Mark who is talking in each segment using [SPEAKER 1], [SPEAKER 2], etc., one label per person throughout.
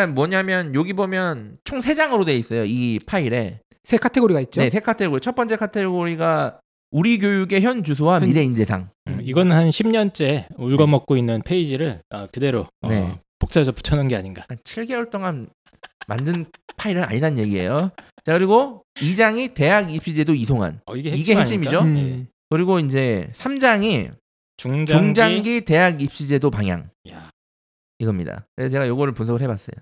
[SPEAKER 1] 그러니까 뭐냐면 여기 보면 총 세 장으로 돼 있어요. 이 파일에.
[SPEAKER 2] 세 카테고리가 있죠.
[SPEAKER 1] 네, 세 카테고리. 첫 번째 카테고리가 우리 교육의 현 주소와
[SPEAKER 2] 현-
[SPEAKER 1] 미래 인재상.
[SPEAKER 3] 음, 이건 한 10년째 울거먹고 있는 페이지를 어, 그대로 어,
[SPEAKER 1] 네.
[SPEAKER 3] 복사해서 붙여놓은 게 아닌가.
[SPEAKER 1] 한 7개월 동안 만든 파일은 아니란 얘기예요. 자, 그리고 2장이 대학 입시제도 이송안.
[SPEAKER 3] 어, 이게,
[SPEAKER 1] 이게
[SPEAKER 3] 핵심
[SPEAKER 1] 핵심이죠?
[SPEAKER 2] 음.
[SPEAKER 1] 그리고 이제 3장이
[SPEAKER 3] 중장기,
[SPEAKER 1] 중장기 대학 입시제도 방향.
[SPEAKER 3] 야,
[SPEAKER 1] 이겁니다. 그래서 제가 요거를 분석을 해봤어요.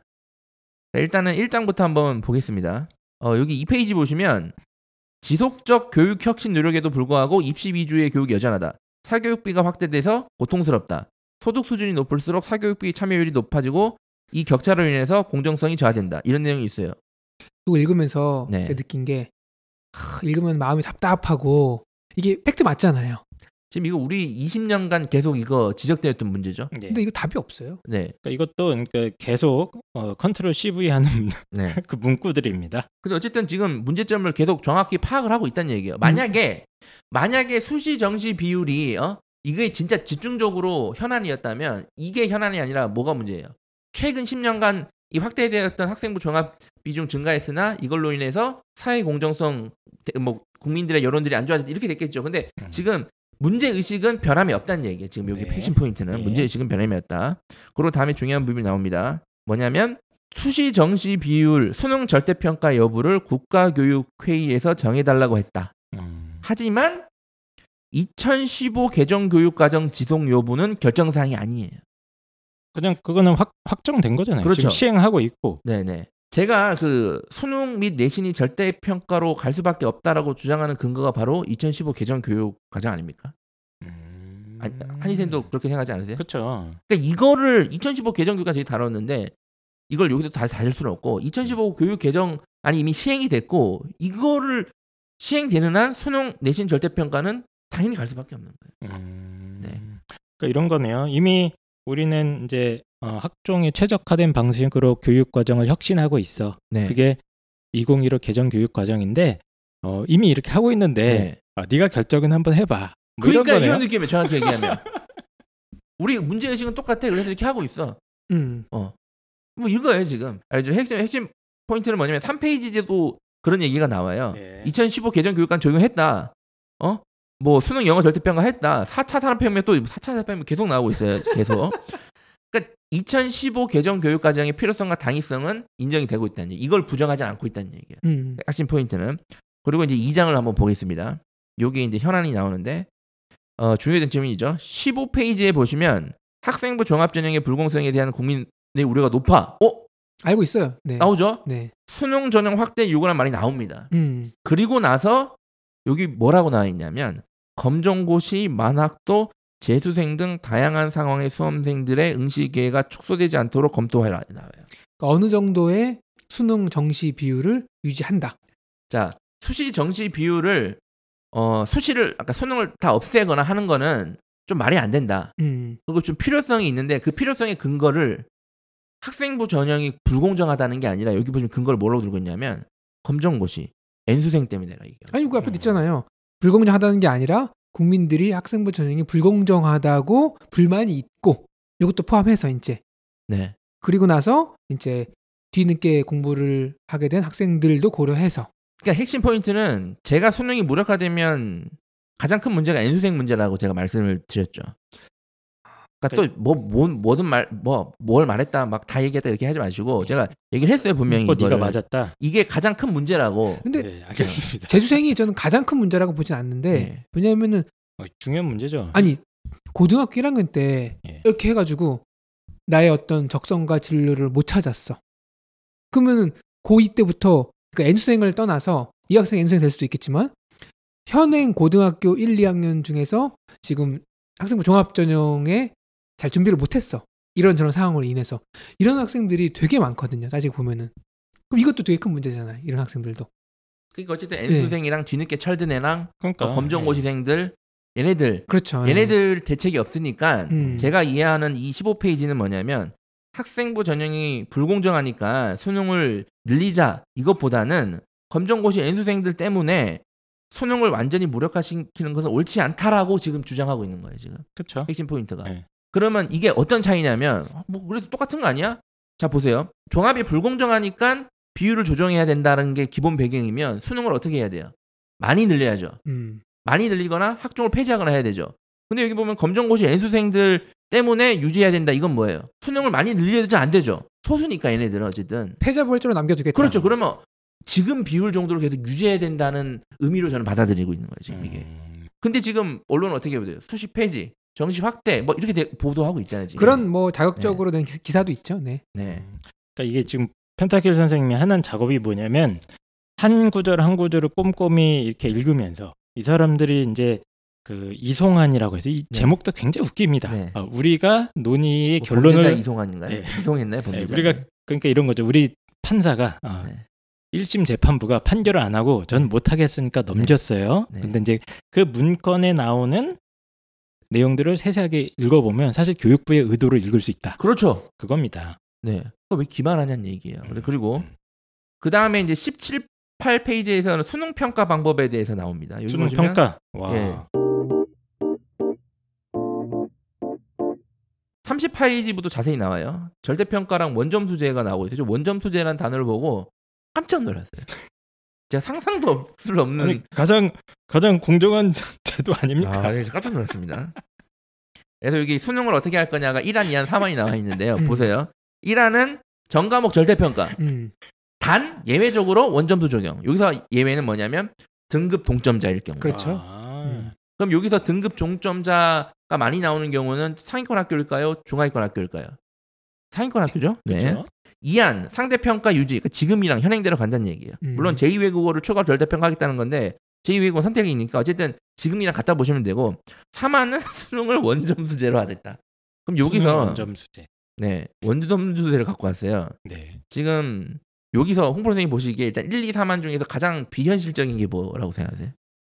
[SPEAKER 1] 자, 일단은 1장부터 한번 보겠습니다. 어, 여기 이 페이지 보시면 지속적 교육 혁신 노력에도 불구하고 입시 위주의 교육이 여전하다. 사교육비가 확대돼서 고통스럽다. 소득 수준이 높을수록 사교육비 참여율이 높아지고 이 격차로 인해서 공정성이 저하된다. 이런 내용이 있어요.
[SPEAKER 2] 이거 읽으면서
[SPEAKER 1] 네.
[SPEAKER 2] 제가 느낀 게 하, 읽으면 마음이 답답하고 이게 팩트 맞잖아요.
[SPEAKER 1] 지금 이거 우리 20년간 계속 이거 지적되었던 문제죠.
[SPEAKER 3] 네.
[SPEAKER 2] 근데 이거 답이 없어요.
[SPEAKER 1] 네,
[SPEAKER 3] 그러니까 이것도 그러니까 계속 어, 컨트롤 CV 하는
[SPEAKER 1] 네.
[SPEAKER 3] 그 문구들입니다.
[SPEAKER 1] 근데 어쨌든 지금 문제점을 계속 정확히 파악을 하고 있다는 얘기예요. 만약에 만약에 수시 정시 비율이 어 이게 진짜 집중적으로 현안이었다면 이게 현안이 아니라 뭐가 문제예요? 최근 10년간 이 확대되었던 학생부 종합 비중 증가했으나 이걸로 인해서 사회 공정성 대- 뭐 국민들의 여론들이 안 좋아졌다 이렇게 됐겠죠. 근데
[SPEAKER 3] 음.
[SPEAKER 1] 지금 문제 의식은 변함이 없다는 얘기예요. 지금 여기
[SPEAKER 3] 네.
[SPEAKER 1] 핵심 포인트는
[SPEAKER 3] 네.
[SPEAKER 1] 문제 의식은 변함이 없다. 그리고 다음에 중요한 부분이 나옵니다. 뭐냐면 수시 정시 비율 수능 절대 평가 여부를 국가교육회의에서 정해달라고 했다.
[SPEAKER 3] 음,
[SPEAKER 1] 하지만 2015 개정 교육과정 지속 여부는 결정 사항이 아니에요.
[SPEAKER 3] 그냥 그거는 확 확정된 거잖아요.
[SPEAKER 1] 그렇죠.
[SPEAKER 3] 지금 시행하고 있고.
[SPEAKER 1] 네네. 제가 그 수능 및 내신이 절대 평가로 갈 수밖에 없다라고 주장하는 근거가 바로 2015 개정 교육 과정 아닙니까?
[SPEAKER 3] 음...
[SPEAKER 1] 아니, 한희생도 그렇게 생각하지 않으세요?
[SPEAKER 3] 그렇죠.
[SPEAKER 1] 그러니까 이거를 2015 개정 교육과 저희 다뤘는데 이걸 여기도 다시 다닐 수는 없고 2015 교육 개정 아니 이미 시행이 됐고 이거를 시행되는 한 수능 내신 절대 평가는 당연히 갈 수밖에 없는 거예요.
[SPEAKER 3] 음...
[SPEAKER 1] 네.
[SPEAKER 3] 그러니까 이런 거네요. 이미 우리는 이제 어, 학종에 최적화된 방식으로 교육 과정을 혁신하고 있어.
[SPEAKER 1] 네.
[SPEAKER 3] 그게 2015 개정 교육 과정인데 어, 이미 이렇게 하고 있는데
[SPEAKER 1] 네.
[SPEAKER 3] 어, 네가 결정은 한번 해봐. 뭐 이런
[SPEAKER 1] 그러니까
[SPEAKER 3] 거네요.
[SPEAKER 1] 이런 느낌이에요. 정확히 얘기하면 우리 문제 의식은 똑같아. 그래서 이렇게 하고 있어.
[SPEAKER 2] 음.
[SPEAKER 1] 뭐 이거예요 지금. 알죠? 핵심 핵심 포인트는 뭐냐면 3페이지에도 그런 얘기가 나와요.
[SPEAKER 3] 네.
[SPEAKER 1] 2015 개정 교육관 적용했다. 어? 뭐 수능 영어 절대 평가 했다. 4차 산업혁명 또 4차 산업혁명 계속 나오고 있어요. 계속. 그러니까 2015 개정 교육 과정의 필요성과 당위성은 인정이 되고 있다는 얘기. 이걸 부정하지 않고 있다는 얘기예요.
[SPEAKER 2] 음.
[SPEAKER 1] 핵심 포인트는 그리고 이제 2장을 한번 보겠습니다. 요게 이제 현안이 나오는데 어, 중요한 점이죠. 15페이지에 보시면 학생부 종합 전형의 불공성에 대한 국민의 우려가 높아. 어?
[SPEAKER 2] 알고 있어요. 네.
[SPEAKER 1] 나오죠?
[SPEAKER 2] 네.
[SPEAKER 1] 수능 전형 확대 요구란 말이 나옵니다.
[SPEAKER 2] 음.
[SPEAKER 1] 그리고 나서 여기 뭐라고 나와 있냐면 검정고시, 만학도, 재수생 등 다양한 상황의 수험생들의 응시 기회가 축소되지 않도록 검토하라.
[SPEAKER 2] 그러니까 어느 정도의 수능 정시 비율을 유지한다.
[SPEAKER 1] 자, 수시 정시 비율을 어 수시를 아까 수능을 다 없애거나 하는 거는 좀 말이 안 된다.
[SPEAKER 2] 음.
[SPEAKER 1] 그리고 좀 필요성이 있는데 그 필요성의 근거를 학생부 전형이 불공정하다는 게 아니라 여기 보시면 근거를 뭐라고 들고 있냐면 검정고시 N수생 때문에라 이게.
[SPEAKER 2] 아니 그 앞에 있잖아요. 불공정하다는 게 아니라 국민들이 학생부 전형이 불공정하다고 불만이 있고 이것도 포함해서 이제
[SPEAKER 1] 네.
[SPEAKER 2] 그리고 나서 이제 뒤늦게 공부를 하게 된 학생들도 고려해서
[SPEAKER 1] 그러니까 핵심 포인트는 제가 수능이 무력화되면 가장 큰 문제가 N수생 문제라고 제가 말씀을 드렸죠. 그러니까 또뭐 뭐, 뭐든 말 뭐 뭘 말했다 막 다 얘기했다 이렇게 하지 마시고 제가 얘기를 했어요 분명히
[SPEAKER 3] 어, 네가
[SPEAKER 1] 이거를.
[SPEAKER 3] 맞았다.
[SPEAKER 1] 이게 가장 큰 문제라고.
[SPEAKER 2] 근데
[SPEAKER 3] 네, 알겠습니다.
[SPEAKER 2] 재수생이 저는 가장 큰 문제라고 보진 않는데
[SPEAKER 1] 네.
[SPEAKER 2] 왜냐하면은
[SPEAKER 3] 어, 중요한 문제죠.
[SPEAKER 2] 아니 고등학교 1학년 때
[SPEAKER 3] 예.
[SPEAKER 2] 이렇게 해가지고 나의 어떤 적성과 진로를 못 찾았어. 그러면은 고2 때부터 그러니까 N수생을 떠나서 이 학생 N수생 될 수도 있겠지만 현행 고등학교 1, 2학년 중에서 지금 학생부 종합전형에 잘 준비를 못했어. 이런저런 상황으로 인해서 이런 학생들이 되게 많거든요. 따지고 보면은 그럼 이것도 되게 큰 문제잖아요. 이런 학생들도.
[SPEAKER 1] 그러니까 어쨌든 N수생이랑 뒤늦게 철든 애랑
[SPEAKER 3] 그러니까
[SPEAKER 1] 어, 검정고시생들 얘네들
[SPEAKER 2] 그렇죠. 예.
[SPEAKER 1] 얘네들 대책이 없으니까
[SPEAKER 2] 음.
[SPEAKER 1] 제가 이해하는 이 15페이지는 뭐냐면 학생부 전형이 불공정하니까 수능을 늘리자 이것보다는 검정고시 N수생들 때문에 수능을 완전히 무력화시키는 것은 옳지 않다라고 지금 주장하고 있는 거예요 지금
[SPEAKER 3] 그렇죠.
[SPEAKER 1] 핵심 포인트가
[SPEAKER 3] 네.
[SPEAKER 1] 그러면 이게 어떤 차이냐면 어, 뭐 그래도 똑같은 거 아니야? 자 보세요. 종합이 불공정하니까 비율을 조정해야 된다는 게 기본 배경이면 수능을 어떻게 해야 돼요? 많이 늘려야죠.
[SPEAKER 2] 음.
[SPEAKER 1] 많이 늘리거나 학종을 폐지하거나 해야 되죠. 근데 여기 보면 검정고시 N수생들 때문에 유지해야 된다. 이건 뭐예요? 수능을 많이 늘려야 되지 안 되죠. 소수니까 얘네들은 어쨌든.
[SPEAKER 2] 패자부활적으로 남겨두겠다.
[SPEAKER 1] 그렇죠. 그러면 지금 비율 정도를 계속 유지해야 된다는 의미로 저는 받아들이고 있는 거예요. 지금 이게.
[SPEAKER 3] 음.
[SPEAKER 1] 근데 지금 언론은 어떻게 보세요? 수시 폐지, 정시 확대 뭐 이렇게 돼- 보도하고 있잖아요. 지금.
[SPEAKER 2] 그런 뭐 자극적으로 된 기- 기사도 있죠. 네.
[SPEAKER 1] 네.
[SPEAKER 3] 그러니까 이게 지금 펜타킬 선생님이 하는 작업이 뭐냐면 한 구절 한 구절을 꼼꼼히 이렇게 읽으면서 이 사람들이 이제 그 이송환이라고 해서 이
[SPEAKER 1] 네.
[SPEAKER 3] 제목도 굉장히 웃깁니다.
[SPEAKER 1] 네.
[SPEAKER 3] 어, 우리가 논의의
[SPEAKER 1] 뭐
[SPEAKER 3] 결론을
[SPEAKER 1] 범죄자 이송환인가요?
[SPEAKER 3] 예.
[SPEAKER 1] 이송했나요?
[SPEAKER 3] 예,
[SPEAKER 1] 범죄자.
[SPEAKER 3] 우리가 그러니까 이런 거죠. 우리 판사가 어,
[SPEAKER 1] 네.
[SPEAKER 3] 1심 재판부가 판결을 안 하고 전 못하겠으니까 넘겼어요.
[SPEAKER 1] 네.
[SPEAKER 3] 근데 이제 그 문건에 나오는 내용들을 세세하게 읽어보면 사실 교육부의 의도를 읽을 수 있다.
[SPEAKER 1] 그렇죠.
[SPEAKER 3] 그겁니다.
[SPEAKER 1] 네. 그거 왜 기만하냐는 얘기예요.
[SPEAKER 3] 음.
[SPEAKER 1] 그리고
[SPEAKER 3] 음.
[SPEAKER 1] 그 다음에 이제 17, 8페이지에서는 수능 평가 방법에 대해서 나옵니다.
[SPEAKER 3] 수능 평가. 와.
[SPEAKER 1] 예. 30페이지부터 자세히 나와요. 절대평가랑 원점수제가 나오고 있어요. 저 원점수제라는 단어를 보고 깜짝 놀랐어요. 제가 상상도 없을 수 없는
[SPEAKER 3] 아니, 가장 가장 공정한 제도 아닙니까?
[SPEAKER 1] 아, 네, 깜짝 놀랐습니다. 그래서 여기 수능을 어떻게 할 거냐가 1안, 2안, 3안이 나와 있는데요.
[SPEAKER 2] 음.
[SPEAKER 1] 보세요. 1안은 전과목 절대평가.
[SPEAKER 2] 음.
[SPEAKER 1] 단 예외적으로 원점수 적용. 여기서 예외는 뭐냐면 등급 동점자일 경우.
[SPEAKER 2] 그렇죠.
[SPEAKER 3] 아,
[SPEAKER 2] 음.
[SPEAKER 1] 그럼 여기서 등급 종점자가 많이 나오는 경우는 상위권 학교일까요? 중하위권 학교일까요? 상위권 학교죠. 네.
[SPEAKER 3] 그렇죠.
[SPEAKER 1] 이안 상대평가 유지. 그러니까 지금이랑 현행대로 간다는 얘기예요.
[SPEAKER 2] 음.
[SPEAKER 1] 물론 제2외국어를 추가 절대평가하겠다는 건데 제2외국어 선택이니까 어쨌든 지금이랑 갖다 보시면 되고 3안은 수능을 원점수제로 하겠다. 그럼 여기서
[SPEAKER 3] 원점 수제.
[SPEAKER 1] 네 원점수제를 갖고 왔어요.
[SPEAKER 3] 네.
[SPEAKER 1] 지금 여기서 홍보 선생님 보시기에 일단 1, 2, 3안 중에서 가장 비현실적인 게 뭐라고 생각하세요?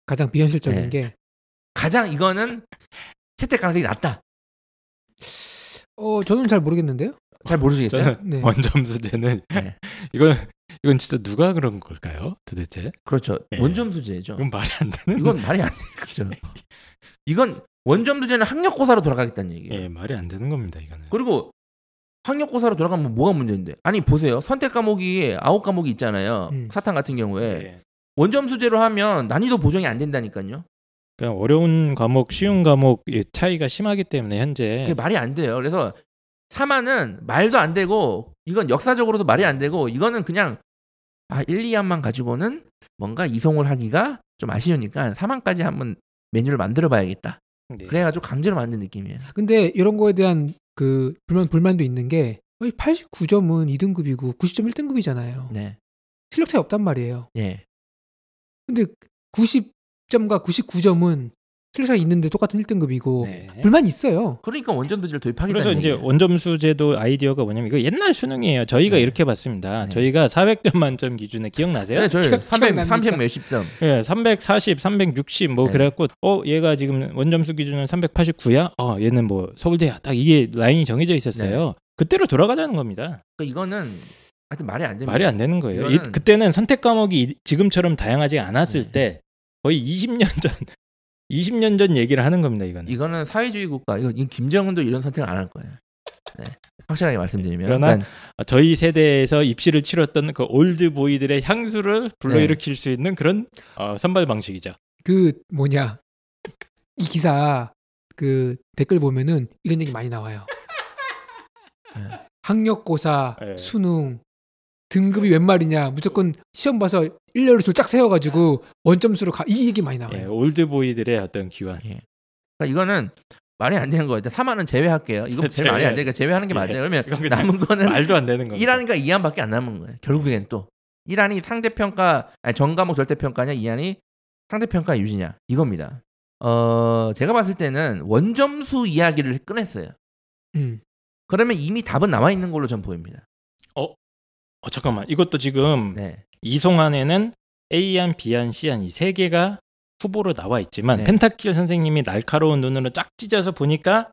[SPEAKER 2] 가장 비현실적인
[SPEAKER 1] 네.
[SPEAKER 2] 게
[SPEAKER 1] 가장 이거는 채택 가능성이 낮다.
[SPEAKER 2] 어, 저는 잘 모르겠는데요.
[SPEAKER 1] 잘 모르시겠어요?
[SPEAKER 3] 저는
[SPEAKER 2] 네.
[SPEAKER 3] 원점 수제는
[SPEAKER 1] 네.
[SPEAKER 3] 이건 이건 진짜 누가 그런 걸까요? 도대체?
[SPEAKER 1] 그렇죠.
[SPEAKER 3] 네.
[SPEAKER 1] 원점 수제죠.
[SPEAKER 3] 이건 말이 안 되는.
[SPEAKER 1] 이건 말이 안 되는 거죠. 이건 원점 수제는 학력고사로 돌아가겠다는 얘기예요.
[SPEAKER 3] 예, 말이 안 되는 겁니다. 이거는.
[SPEAKER 1] 그리고 학력고사로 돌아가면 뭐가 문제인데? 아니 보세요. 선택 과목이 아홉 과목이 있잖아요.
[SPEAKER 2] 음.
[SPEAKER 1] 사탕 같은 경우에
[SPEAKER 3] 네.
[SPEAKER 1] 원점 수제로 하면 난이도 보정이 안 된다니까요.
[SPEAKER 3] 그냥 어려운 과목, 쉬운 과목 이 차이가 심하기 때문에 현재
[SPEAKER 1] 그게 말이 안 돼요. 그래서 3안은 말도 안 되고 이건 역사적으로도 말이 안 되고 이거는 그냥 아 1, 2안만 가지고는 뭔가 이송을 하기가 좀 아쉬우니까 3안까지 한번 메뉴를 만들어 봐야겠다.
[SPEAKER 3] 네.
[SPEAKER 1] 그래가지고 강제로 만든 느낌이에요.
[SPEAKER 2] 근데 이런 거에 대한 그 불만 불만도 있는 게 89점은 2등급이고 90점 1등급이잖아요.
[SPEAKER 1] 네.
[SPEAKER 2] 실력 차이 없단 말이에요.
[SPEAKER 1] 예.
[SPEAKER 2] 근데 90점과 99점은 실력 차이 있는데 똑같은 1등급이고
[SPEAKER 1] 네.
[SPEAKER 2] 불만이 있어요.
[SPEAKER 1] 그러니까 원점수제를 도입하겠다는
[SPEAKER 3] 그래서 이제
[SPEAKER 1] 얘기예요.
[SPEAKER 3] 원점 수제도 아이디어가 뭐냐면 이거 옛날 수능이에요. 저희가
[SPEAKER 1] 네.
[SPEAKER 3] 이렇게 봤습니다.
[SPEAKER 1] 네.
[SPEAKER 3] 저희가 400점 만점 기준에 기억나세요?
[SPEAKER 1] 네, 저희
[SPEAKER 2] 기억-
[SPEAKER 1] 300,
[SPEAKER 2] 기억납니까?
[SPEAKER 1] 30 몇십 점.
[SPEAKER 3] 예, 340, 360 뭐
[SPEAKER 1] 네.
[SPEAKER 3] 그래갖고 어 얘가 지금 원점수 기준은 389야. 어 얘는 뭐 서울대야. 딱 이게 라인이 정해져 있었어요.
[SPEAKER 1] 네.
[SPEAKER 3] 그때로 돌아가자는 겁니다.
[SPEAKER 1] 그러니까 이거는 하여튼 말이 안 됩니다.
[SPEAKER 3] 말이 안 되는 거예요. 이-
[SPEAKER 1] 이거는-
[SPEAKER 3] 그때는 선택 과목이 이- 지금처럼 다양하지 않았을
[SPEAKER 1] 네.
[SPEAKER 3] 때 거의 20년 전 20년 전 얘기를 하는 겁니다. 이거는.
[SPEAKER 1] 이거는 사회주의 국가. 이거, 김정은도 이런 선택을 안 할 거예요. 네. 확실하게 말씀드리면.
[SPEAKER 3] 그러나
[SPEAKER 1] 그러니까
[SPEAKER 3] 아, 저희 세대에서 입시를 치렀던 그 old boy들의 향수를 불러일으킬 수 있는 그런 어, 선발 방식이죠.
[SPEAKER 2] 그 뭐냐 이 기사 그 댓글 보면은 이런 얘기 많이 나와요.
[SPEAKER 1] 네.
[SPEAKER 2] 학력고사,
[SPEAKER 3] 네.
[SPEAKER 2] 수능 등급이 웬 말이냐 무조건 시험 봐서 일렬로 줄쫙 세워가지고 원점수로 가 이 얘기 많이
[SPEAKER 3] 예,
[SPEAKER 2] 나와요.
[SPEAKER 3] old boy들의 어떤 기원.
[SPEAKER 1] 그러니까 이거는 말이 안 되는 거예요. 3안은 제외할게요. 이거 제일. 말이 안 되니까 제외하는 게
[SPEAKER 3] 예.
[SPEAKER 1] 맞아요. 그러면 남은 거는
[SPEAKER 3] 말도 안 되는 겁니다.
[SPEAKER 1] 1안이니까 2안밖에 안 남은 거예요. 결국엔 또 1안이 상대평가 아니 전과목 절대평가냐 2안이 상대평가 유지냐 이겁니다. 어 제가 봤을 때는 원점수 이야기를 꺼냈어요.
[SPEAKER 2] 음.
[SPEAKER 1] 그러면 이미 답은 나와 있는 걸로 전 보입니다.
[SPEAKER 3] 어, 잠깐만. 이것도 지금
[SPEAKER 1] 네.
[SPEAKER 3] 이송안에는 A안, B안, C안 이 세 개가 후보로 나와 있지만
[SPEAKER 1] 네.
[SPEAKER 3] 펜타킬 선생님이 날카로운 눈으로 쫙 찢어서 보니까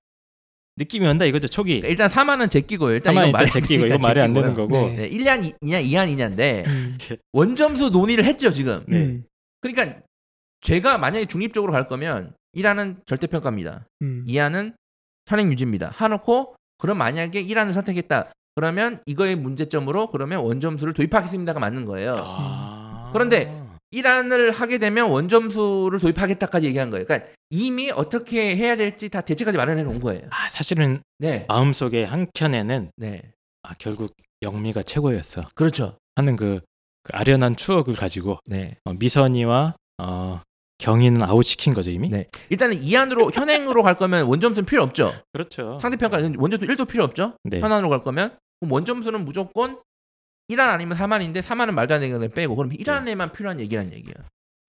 [SPEAKER 3] 느낌이 온다 이거죠. 초기.
[SPEAKER 1] 그러니까 일단 3안은 제끼고요. 일단
[SPEAKER 3] 가만히
[SPEAKER 1] 이거
[SPEAKER 3] 일단
[SPEAKER 1] 말이
[SPEAKER 3] 제끼고 이거 말이 안 되는 거고.
[SPEAKER 2] 네.
[SPEAKER 1] 네, 1안 2냐 2안 2냐인데
[SPEAKER 2] 음.
[SPEAKER 1] 원점수 논의를 했죠 지금.
[SPEAKER 3] 네.
[SPEAKER 2] 음.
[SPEAKER 1] 그러니까 제가 만약에 중립적으로 갈 거면 1안은 절대평가입니다.
[SPEAKER 2] 음.
[SPEAKER 1] 2안은 현행 유지입니다. 하놓고 그럼 만약에 1안을 선택했다. 그러면 이거의 문제점으로 그러면 원점수를 도입하겠습니다가 맞는 거예요.
[SPEAKER 3] 아.
[SPEAKER 1] 그런데 1안을 하게 되면 원점수를 도입하겠다까지 얘기한 거예요. 그러니까 이미 어떻게 해야 될지 다 대책까지 마련해 놓은 거예요.
[SPEAKER 3] 아, 사실은
[SPEAKER 1] 네.
[SPEAKER 3] 마음속에 한 켠에는
[SPEAKER 1] 네.
[SPEAKER 3] 아, 결국 영미가 최고였어
[SPEAKER 1] 그렇죠.
[SPEAKER 3] 하는 그, 그 아련한 추억을 가지고
[SPEAKER 1] 네.
[SPEAKER 3] 어, 미선이와 어, 경희는 아웃시킨 거죠 이미.
[SPEAKER 1] 네. 일단은 2안으로 현행으로 갈 거면 원점수는 필요 없죠.
[SPEAKER 3] 그렇죠.
[SPEAKER 1] 상대평가 원점수 1도 필요 없죠.
[SPEAKER 3] 네.
[SPEAKER 1] 현안으로 갈 거면 원점수는 무조건 1안 아니면 3안인데 3안은 말도 안 되는 걸 빼고 그럼 1안에만 필요한 얘기란. 근데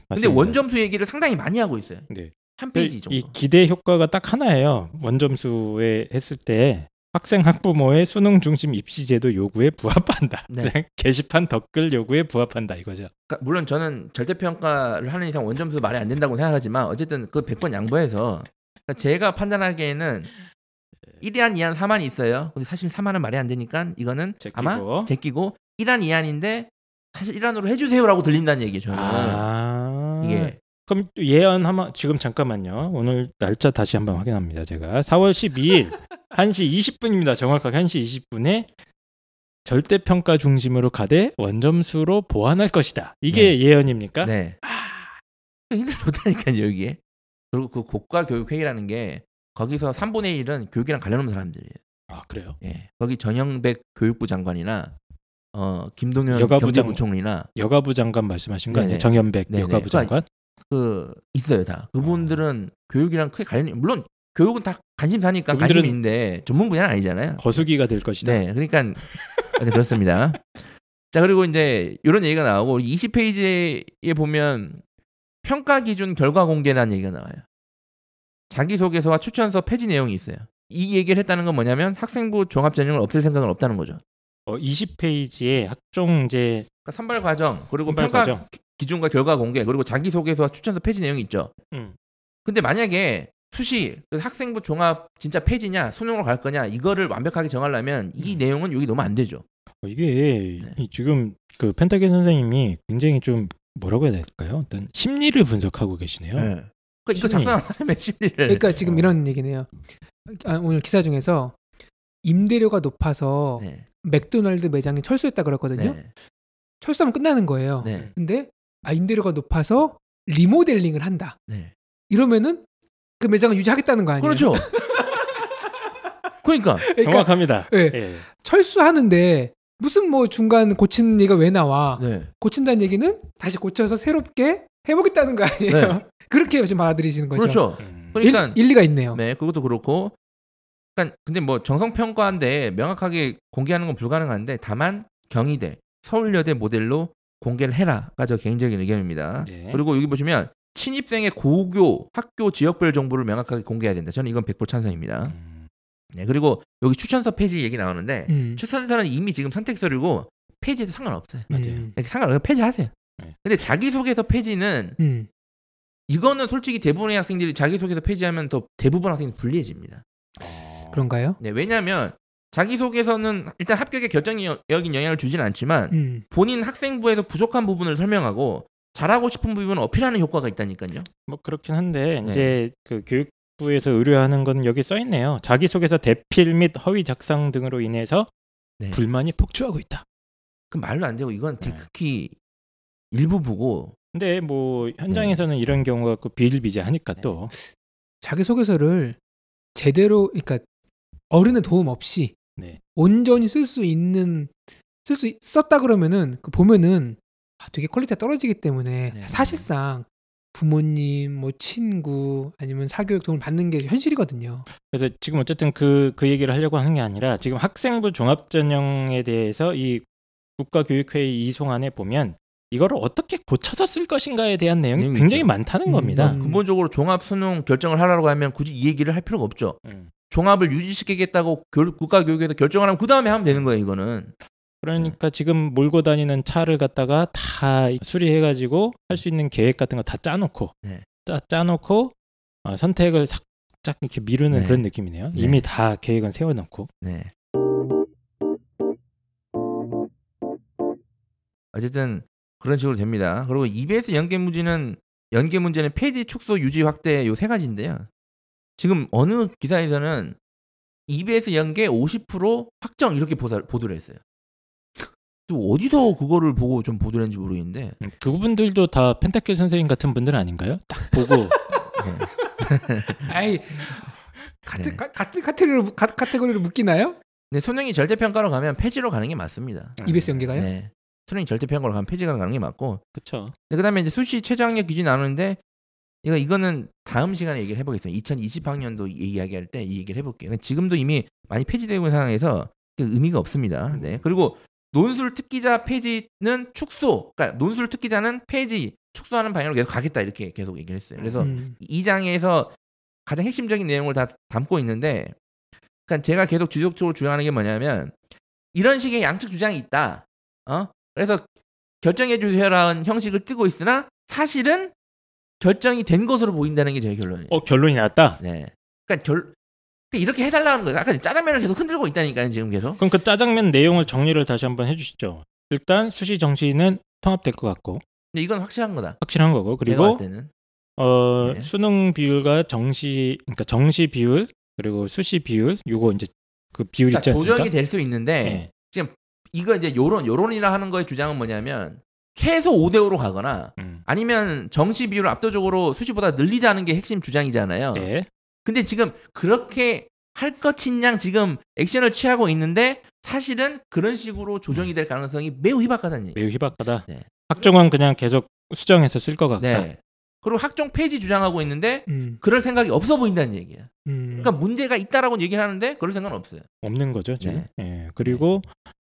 [SPEAKER 3] 맞습니다.
[SPEAKER 1] 원점수 얘기를 상당히 많이 하고 있어요.
[SPEAKER 3] 네.
[SPEAKER 1] 한 페이지
[SPEAKER 3] 이
[SPEAKER 1] 정도.
[SPEAKER 3] 기대 효과가 딱 하나예요. 원점수에 했을 때 학생 학부모의 수능 중심 입시 제도 요구에 부합한다.
[SPEAKER 1] 네.
[SPEAKER 3] 게시판 댓글 요구에 부합한다 이거죠.
[SPEAKER 1] 그러니까 물론 저는 절대 평가를 하는 이상 원점수 말이 안 된다고 생각하지만 어쨌든 그 100번 양보해서 그러니까 제가 판단하기에는 1안, 2안, 3안이 있어요. 근데 사실 3안은 말이 안 되니까 이거는
[SPEAKER 3] 제끼고.
[SPEAKER 1] 아마 제끼고 1안, 2안인데 사실 1안으로 해주세요라고 들린다는. 저는
[SPEAKER 3] 아.
[SPEAKER 1] 이게
[SPEAKER 3] 그럼 또 예언 한번 지금 잠깐만요. 오늘 날짜 다시 한번 확인합니다. 제가 4월 12일 1시 20분입니다. 정확하게 1시 20분에 절대 평가 중심으로 가되 원점수로 보완할 것이다. 이게 예언입니까?
[SPEAKER 1] 네. 힘들 좋다니까요 여기에. 그리고 그 고가 교육 회의라는 게 거기서 3분의 1은 교육이랑 관련 없는 사람들이에요.
[SPEAKER 3] 아 그래요?
[SPEAKER 1] 예. 거기 전영백 교육부 장관이나 어 김동연
[SPEAKER 3] 여가부 장-
[SPEAKER 1] 경제부총리나
[SPEAKER 3] 여가부 장관 말씀하신 거. 아니에요? 정연백
[SPEAKER 1] 네네.
[SPEAKER 3] 여가부
[SPEAKER 1] 그러니까
[SPEAKER 3] 장관?
[SPEAKER 1] 그 있어요 다. 그분들은 교육이랑 크게 관련이 물론 교육은 다 관심사니까 관심이 있는데 전문 분야는 아니잖아요.
[SPEAKER 3] 거수기가 될 것이다.
[SPEAKER 1] 네, 그러니까 네, 그렇습니다. 자 그리고 이제 이런 얘기가 나오고 20페이지에 보면 평가 기준 결과 공개라는 얘기가 나와요. 자기소개서와 추천서 폐지 내용이 있어요. 이 얘기를 했다는 건 뭐냐면 학생부 종합 전형을 없앨 생각은 없다는 거죠.
[SPEAKER 3] 어, 20페이지에 학종 이제
[SPEAKER 1] 그러니까 선발 과정 그리고
[SPEAKER 3] 선발
[SPEAKER 1] 평가
[SPEAKER 3] 과정.
[SPEAKER 1] 기준과 결과 공개 그리고 자기소개서와 추천서 폐지 내용이 있죠.
[SPEAKER 3] 음.
[SPEAKER 1] 근데 만약에 수시 그 학생부 종합 진짜 폐지냐 수능으로 갈 거냐 이거를 완벽하게 정하려면 이
[SPEAKER 3] 음.
[SPEAKER 1] 내용은 여기 넣으면 안 되죠.
[SPEAKER 3] 어, 이게
[SPEAKER 1] 네.
[SPEAKER 3] 이 지금 그 펜타겐 선생님이 굉장히 좀 뭐라고 해야 될까요? 어떤 심리를 분석하고 계시네요.
[SPEAKER 1] 네. 그러니까 이거. 작성한 사람의 심리를
[SPEAKER 2] 그러니까 지금
[SPEAKER 3] 어.
[SPEAKER 2] 이런 얘기네요. 아, 오늘 기사 중에서 임대료가 높아서
[SPEAKER 1] 네.
[SPEAKER 2] 맥도날드 매장이 철수했다 그랬거든요.
[SPEAKER 1] 네.
[SPEAKER 2] 철수하면 끝나는 거예요.
[SPEAKER 1] 네.
[SPEAKER 2] 근데 아 임대료가 높아서 리모델링을 한다.
[SPEAKER 1] 네.
[SPEAKER 2] 이러면은 그 매장을 유지하겠다는 거 아니에요?
[SPEAKER 1] 그렇죠. 그러니까
[SPEAKER 2] 그러니까
[SPEAKER 3] 정확합니다.
[SPEAKER 2] 예.
[SPEAKER 3] 예.
[SPEAKER 2] 철수하는데 무슨 뭐 중간 고치는 얘기가 왜 나와?
[SPEAKER 1] 네.
[SPEAKER 2] 고친다는 얘기는 다시 고쳐서 새롭게 해보겠다는 거 아니에요?
[SPEAKER 1] 네.
[SPEAKER 2] 그렇게 지금 받아들이시는 거죠.
[SPEAKER 1] 그렇죠.
[SPEAKER 3] 음.
[SPEAKER 1] 그러니까
[SPEAKER 2] 일, 일리가 있네요.
[SPEAKER 1] 네, 그것도 그렇고. 그러니까 근데 뭐 정성 평가인데 명확하게 공개하는 건 불가능한데 다만 경희대, 서울여대 모델로 공개를 해라가 저 개인적인 의견입니다.
[SPEAKER 3] 네.
[SPEAKER 1] 그리고 여기 보시면 신입생의 고교, 학교 지역별 정보를 명확하게 공개해야 된다. 저는 이건 100% 찬성입니다.
[SPEAKER 3] 음.
[SPEAKER 1] 네, 그리고 여기 추천서 폐지 얘기 나오는데
[SPEAKER 2] 음.
[SPEAKER 1] 추천서는 이미 지금 선택 서류고 폐지해도 상관없어요.
[SPEAKER 3] 맞아요.
[SPEAKER 2] 음.
[SPEAKER 1] 이렇게 상관없어요. 폐지하세요.
[SPEAKER 3] 네.
[SPEAKER 1] 근데 자기소개서 폐지는
[SPEAKER 2] 음.
[SPEAKER 1] 이거는 솔직히 대부분의 학생들이 자기소개서 폐지하면 더 대부분 학생이 불리해집니다.
[SPEAKER 3] 어.
[SPEAKER 2] 그런가요?
[SPEAKER 1] 네, 왜냐하면 자기소개서는 일단 합격에 결정적인 영향을 주지는 않지만
[SPEAKER 2] 음.
[SPEAKER 1] 본인 학생부에서 부족한 부분을 설명하고 잘하고 싶은 부분을 어필하는 효과가 있다니까요.
[SPEAKER 3] 뭐 그렇긴 한데
[SPEAKER 1] 네.
[SPEAKER 3] 이제 그 교육부에서 의뢰하는 건 여기 써 있네요. 자기소개서 대필 및 허위 작성 등으로 인해서
[SPEAKER 1] 네.
[SPEAKER 3] 불만이 폭주하고 있다.
[SPEAKER 1] 그 말로 안 되고 이건
[SPEAKER 3] 네.
[SPEAKER 1] 특히 일부부고
[SPEAKER 3] 근데 뭐 현장에서는 이런 경우가 그 비일비재하니까
[SPEAKER 1] 네.
[SPEAKER 3] 또
[SPEAKER 2] 자기 소개서를 제대로 그러니까 어른의 도움 없이
[SPEAKER 3] 네.
[SPEAKER 2] 온전히 쓸 수 있는 쓸 수 썼다 그러면은 그 보면은 아, 되게 quality가 떨어지기 때문에
[SPEAKER 1] 네.
[SPEAKER 2] 사실상 부모님 뭐 친구 아니면 사교육 도움을 받는 게 현실이거든요.
[SPEAKER 3] 그래서 지금 어쨌든 그그 얘기를 하려고 하는 게 아니라 지금 학생부 종합전형에 대해서 이 국가교육회의 이송안에 보면 이거를 어떻게 고쳐서 쓸 것인가에 대한 내용이
[SPEAKER 1] 내용이
[SPEAKER 3] 굉장히
[SPEAKER 1] 있죠.
[SPEAKER 3] 많다는
[SPEAKER 2] 음,
[SPEAKER 3] 겁니다.
[SPEAKER 2] 음.
[SPEAKER 1] 근본적으로 종합 수능 결정을 하라고 하면 굳이 이 얘기를 할 필요가 없죠.
[SPEAKER 3] 음.
[SPEAKER 1] 종합을 유지시키겠다고 교- 국가 교육에서 결정을 하면 그 다음에 하면 되는 거예요. 이거는
[SPEAKER 3] 그러니까 지금 몰고 다니는 차를 갖다가 다 수리해가지고 할 수 있는 계획 같은 거 다 짜놓고
[SPEAKER 1] 네.
[SPEAKER 3] 짜, 짜놓고 어, 선택을 살짝 이렇게 미루는
[SPEAKER 1] 네.
[SPEAKER 3] 그런 느낌이네요.
[SPEAKER 1] 네.
[SPEAKER 3] 이미 다 계획은 세워놓고.
[SPEAKER 1] 네. 어쨌든 그런 식으로 됩니다. 그리고 EBS 연계 문제는 연계 문제는 폐지 축소 유지 확대 요 세 가지인데요. 지금 어느 기사에서는 EBS 연계 50% 확정 이렇게 보사, 보도를 했어요. 또 어디서 그거를 보고 좀 보도를 했는지 모르겠는데
[SPEAKER 3] 음, 그분들도 다 펜타킬 선생님 같은 분들 아닌가요? 딱 보고
[SPEAKER 1] 네.
[SPEAKER 2] 아이 같은
[SPEAKER 1] 네.
[SPEAKER 2] 가- 같은 카테고리로 가- 카테고리로 묶이나요?
[SPEAKER 1] 근데 수능이 절대평가로 가면 폐지로 가는 게 맞습니다.
[SPEAKER 2] EBS 연계가요?
[SPEAKER 1] 네. 수능이 절대 평가로 가면 폐지가 가는 게 맞고
[SPEAKER 3] 그쵸.
[SPEAKER 1] 그 다음에 이제 수시 최저학력 기준 나누는데 이거 이거는 다음 시간에 얘기를 해보겠습니다. 2020학년도 이야기할 때 이 얘기를 해볼게요. 그러니까 지금도 이미 많이 폐지되고 있는 상황에서 그 의미가 없습니다. 네. 그리고 논술 특기자 폐지는 축소, 그러니까 논술 특기자는 폐지, 축소하는 방향으로 계속 가겠다 이렇게 계속 얘기를 했어요. 그래서
[SPEAKER 2] 음.
[SPEAKER 1] 이 장에서 가장 핵심적인 내용을 다 담고 있는데, 그러니까 제가 계속 지속적으로 주장하는 게 뭐냐면 이런 식의 양측 주장이 있다. 어? 그래서 결정해 주세요라는 형식을 뜨고 있으나 사실은 결정이 된 것으로 보인다는 게 제 결론이에요.
[SPEAKER 3] 어 결론이 났다.
[SPEAKER 1] 네. 그러니까 결 그러니까 이렇게 해달라는 거예요. 아까 짜장면을 계속 흔들고 있다니까요, 지금 계속.
[SPEAKER 3] 그럼 그 짜장면 내용을 정리를 다시 한번 해주시죠. 일단 수시 정시는 통합될 것 같고
[SPEAKER 1] 근데 이건 확실한 거다.
[SPEAKER 3] 확실한 거고 그리고. 어,
[SPEAKER 1] 네.
[SPEAKER 3] 수능 비율과 정시 그러니까 정시 비율 그리고 수시 비율 요거 이제 그 비율
[SPEAKER 1] 자,
[SPEAKER 3] 있지 않습니까?
[SPEAKER 1] 조정이 될 수 있는데
[SPEAKER 3] 네.
[SPEAKER 1] 이거 이제 요런 요론이라 하는 거의 주장은 뭐냐면 최소 5대 5로 가거나
[SPEAKER 3] 음.
[SPEAKER 1] 아니면 정시 비율을 압도적으로 수시보다 늘리자는 게 핵심 주장이잖아요.
[SPEAKER 3] 네.
[SPEAKER 1] 근데 지금 그렇게 할 것인 양 지금 액션을 취하고 있는데 사실은 그런 식으로 조정이 될 가능성이 매우 희박하다는 얘기.
[SPEAKER 3] 매우 희박하다.
[SPEAKER 1] 네.
[SPEAKER 3] 학종은 그냥 계속 수정해서 쓸 것 같다.
[SPEAKER 1] 네. 그리고 학종 폐지 주장하고 있는데
[SPEAKER 2] 음.
[SPEAKER 1] 그럴 생각이 없어 보인다는 얘기야.
[SPEAKER 2] 음.
[SPEAKER 1] 그러니까 문제가 있다라고 얘기를 하는데 그럴 생각은 없어요.
[SPEAKER 3] 없는 거죠 지금.
[SPEAKER 1] 네.
[SPEAKER 3] 예. 그리고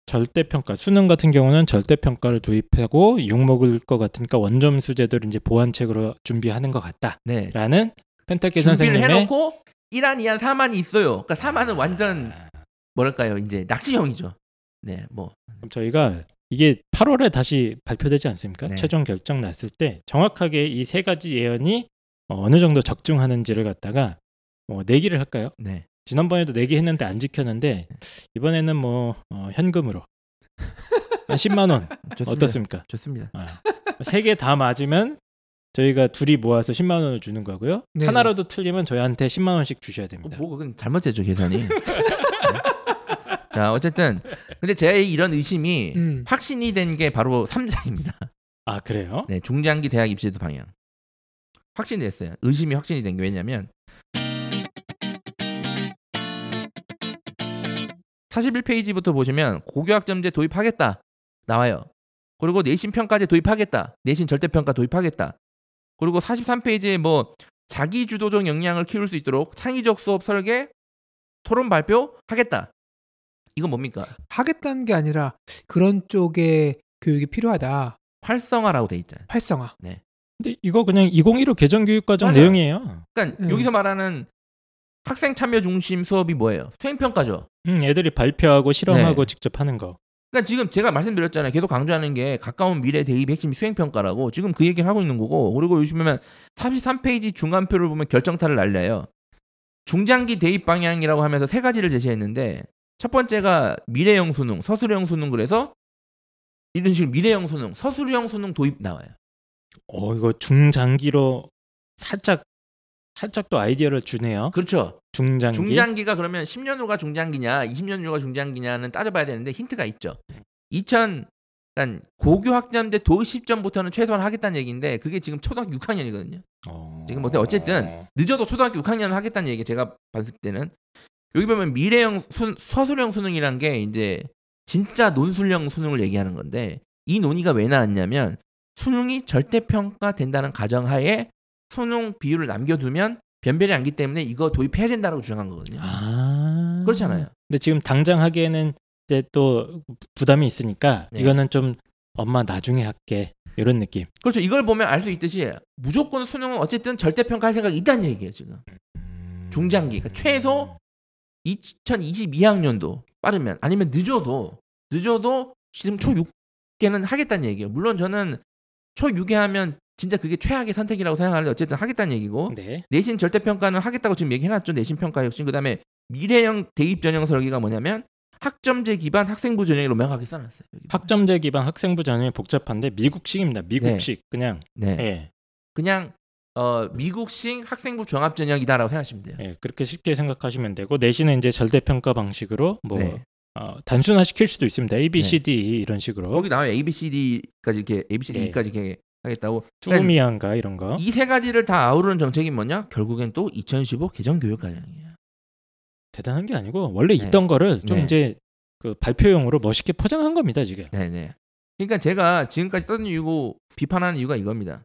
[SPEAKER 3] 절대 평가 수능 같은 경우는 절대 평가를 도입하고 욕 먹을 것 같으니까 원점 수제도를 이제 보완책으로 준비하는 것
[SPEAKER 1] 네.
[SPEAKER 3] 같다라는 펜타키
[SPEAKER 1] 준비를
[SPEAKER 3] 선생님의
[SPEAKER 1] 해놓고 1안, 2안, 3안이 있어요. 그러니까 3안은 완전
[SPEAKER 3] 아,
[SPEAKER 1] 뭐랄까요 이제 낚시형이죠. 네, 뭐
[SPEAKER 3] 그럼 저희가 이게 8월에 다시 발표되지 않습니까?
[SPEAKER 1] 네.
[SPEAKER 3] 최종 결정 났을 때 정확하게 이 세 가지 예언이 어느 정도 적중하는지를 갖다가 뭐 내기를 할까요?
[SPEAKER 1] 네.
[SPEAKER 3] 지난번에도 내기 했는데 안 지켰는데 이번에는 뭐 어, 현금으로 한 10만 원
[SPEAKER 1] 좋습니다.
[SPEAKER 3] 어떻습니까?
[SPEAKER 1] 좋습니다.
[SPEAKER 3] 세 개 다 맞으면 저희가 둘이 모아서 10만 원을 주는 거고요.
[SPEAKER 2] 네.
[SPEAKER 3] 하나라도 틀리면 저희한테 10만 원씩 주셔야
[SPEAKER 1] 뭐,
[SPEAKER 3] 됩니다.
[SPEAKER 1] 뭐 그건 잘못됐죠 계산이. 네. 자 어쨌든 근데 제 이런 의심이
[SPEAKER 2] 음.
[SPEAKER 1] 확신이 된 게 바로 3장입니다.
[SPEAKER 3] 아 그래요?
[SPEAKER 1] 네, 중장기 대학 입시제도 방향. 확신이 됐어요. 의심이 확신이 된 게 왜냐면 41페이지부터 보시면 고교학점제 도입하겠다 나와요. 그리고 내신 평가제 도입하겠다. 내신 절대평가 도입하겠다. 그리고 43페이지에 뭐 자기 주도적 역량을 키울 수 있도록 창의적 수업 설계 토론 발표 하겠다. 이건 뭡니까?
[SPEAKER 2] 하겠다는 게 아니라 그런 쪽의 교육이 필요하다.
[SPEAKER 1] 활성화라고 돼 있잖아요.
[SPEAKER 2] 활성화.
[SPEAKER 3] 근데 이거 그냥 2015 개정 교육과정. 내용이에요.
[SPEAKER 1] 그러니까
[SPEAKER 2] 음.
[SPEAKER 1] 여기서 말하는 학생 참여 중심 수업이 뭐예요? 수행 평가죠.
[SPEAKER 3] 음, 애들이 발표하고 실험하고
[SPEAKER 1] 네.
[SPEAKER 3] 직접 하는 거.
[SPEAKER 1] 그러니까 지금 제가 말씀드렸잖아요. 계속 강조하는 게 가까운 미래 대입 핵심 수행 평가라고 지금 그 얘기를 하고 있는 거고. 그리고 요즘 보면 33페이지 중간표를 보면 결정타를 날려요. 중장기 대입 방향이라고 하면서 세 가지를 제시했는데 첫 번째가 미래형 수능, 서술형 수능 그래서 이런 식으로 미래형 수능, 서술형 수능 도입 나와요.
[SPEAKER 3] 어 이거 중장기로 살짝 살짝 또 아이디어를 주네요.
[SPEAKER 1] 그렇죠.
[SPEAKER 3] 중장기.
[SPEAKER 1] 중장기가 그러면 10년 후가 중장기냐, 20년 후가 중장기냐는 따져봐야 되는데 힌트가 있죠. 2000 그러니까 고교 학점제 도입 시점부터는 최소한 하겠다는 얘기인데 그게 지금 초등학교 6학년이거든요.
[SPEAKER 3] 어...
[SPEAKER 1] 지금 뭐 어쨌든 늦어도 초등학교 6학년을 하겠다는 얘기 제가 봤을 때는 여기 보면 미래형 수, 서술형 수능이란 게 이제 진짜 논술형 수능을 얘기하는 건데 이 논의가 왜 나왔냐면 수능이 절대 평가 된다는 가정하에 수능 비율을 남겨두면 변별이 안기 때문에 이거 도입해야 된다고 주장한 거거든요.
[SPEAKER 3] 아
[SPEAKER 1] 그렇잖아요.
[SPEAKER 3] 근데 지금 당장 하기에는 이제 또 부담이 있으니까
[SPEAKER 1] 네.
[SPEAKER 3] 이거는 좀 엄마 나중에 할게 이런 느낌.
[SPEAKER 1] 그렇죠. 이걸 보면 알 수 있듯이 무조건 수능은 어쨌든 절대 평가할 생각이 있다는 얘기예요. 지금 중장기 그러니까 최소 2022학년도 빠르면 아니면 늦어도 늦어도 지금 초 6개는 하겠다는 얘기예요. 물론 저는 초 6에 하면 진짜 그게 최악의 선택이라고 생각하는데 어쨌든 하겠다는 얘기고
[SPEAKER 3] 네.
[SPEAKER 1] 내신 절대 평가는 하겠다고 지금 얘기해놨죠. 내신 평가 혁신 그다음에 미래형 대입 전형 설계가 뭐냐면 학점제 기반 학생부 전형으로 명확하게 써놨어요.
[SPEAKER 3] 학점제 기반 학생부 전형이 복잡한데 미국식입니다. 미국식 그냥
[SPEAKER 1] 네.
[SPEAKER 3] 예.
[SPEAKER 1] 그냥 어, 미국식 학생부 종합 전형이다라고 생각하시면 돼요.
[SPEAKER 3] 예, 그렇게 쉽게 생각하시면 되고 내신은 이제 절대 평가 방식으로 뭐
[SPEAKER 1] 네.
[SPEAKER 3] 어, 단순화 시킬 수도 있습니다. A, B,
[SPEAKER 1] 네.
[SPEAKER 3] C, D 이런 식으로
[SPEAKER 1] 거기 나와요. A, B, C, D까지 이렇게 A, B, C,
[SPEAKER 3] 예.
[SPEAKER 1] D까지 이렇게 하겠다고.
[SPEAKER 3] 수미안가 이런 거.
[SPEAKER 1] 이 세 가지를 다 아우르는 정책이 뭐냐? 결국엔 또 2015 개정 교육 과정이에요.
[SPEAKER 3] 대단한 게 아니고 원래
[SPEAKER 1] 네.
[SPEAKER 3] 있던 거를 좀
[SPEAKER 1] 네.
[SPEAKER 3] 이제 그 발표용으로 멋있게 포장한 겁니다 지금.
[SPEAKER 1] 네, 네. 그러니까 제가 지금까지 썼던 이유고 비판하는 이유가 이겁니다.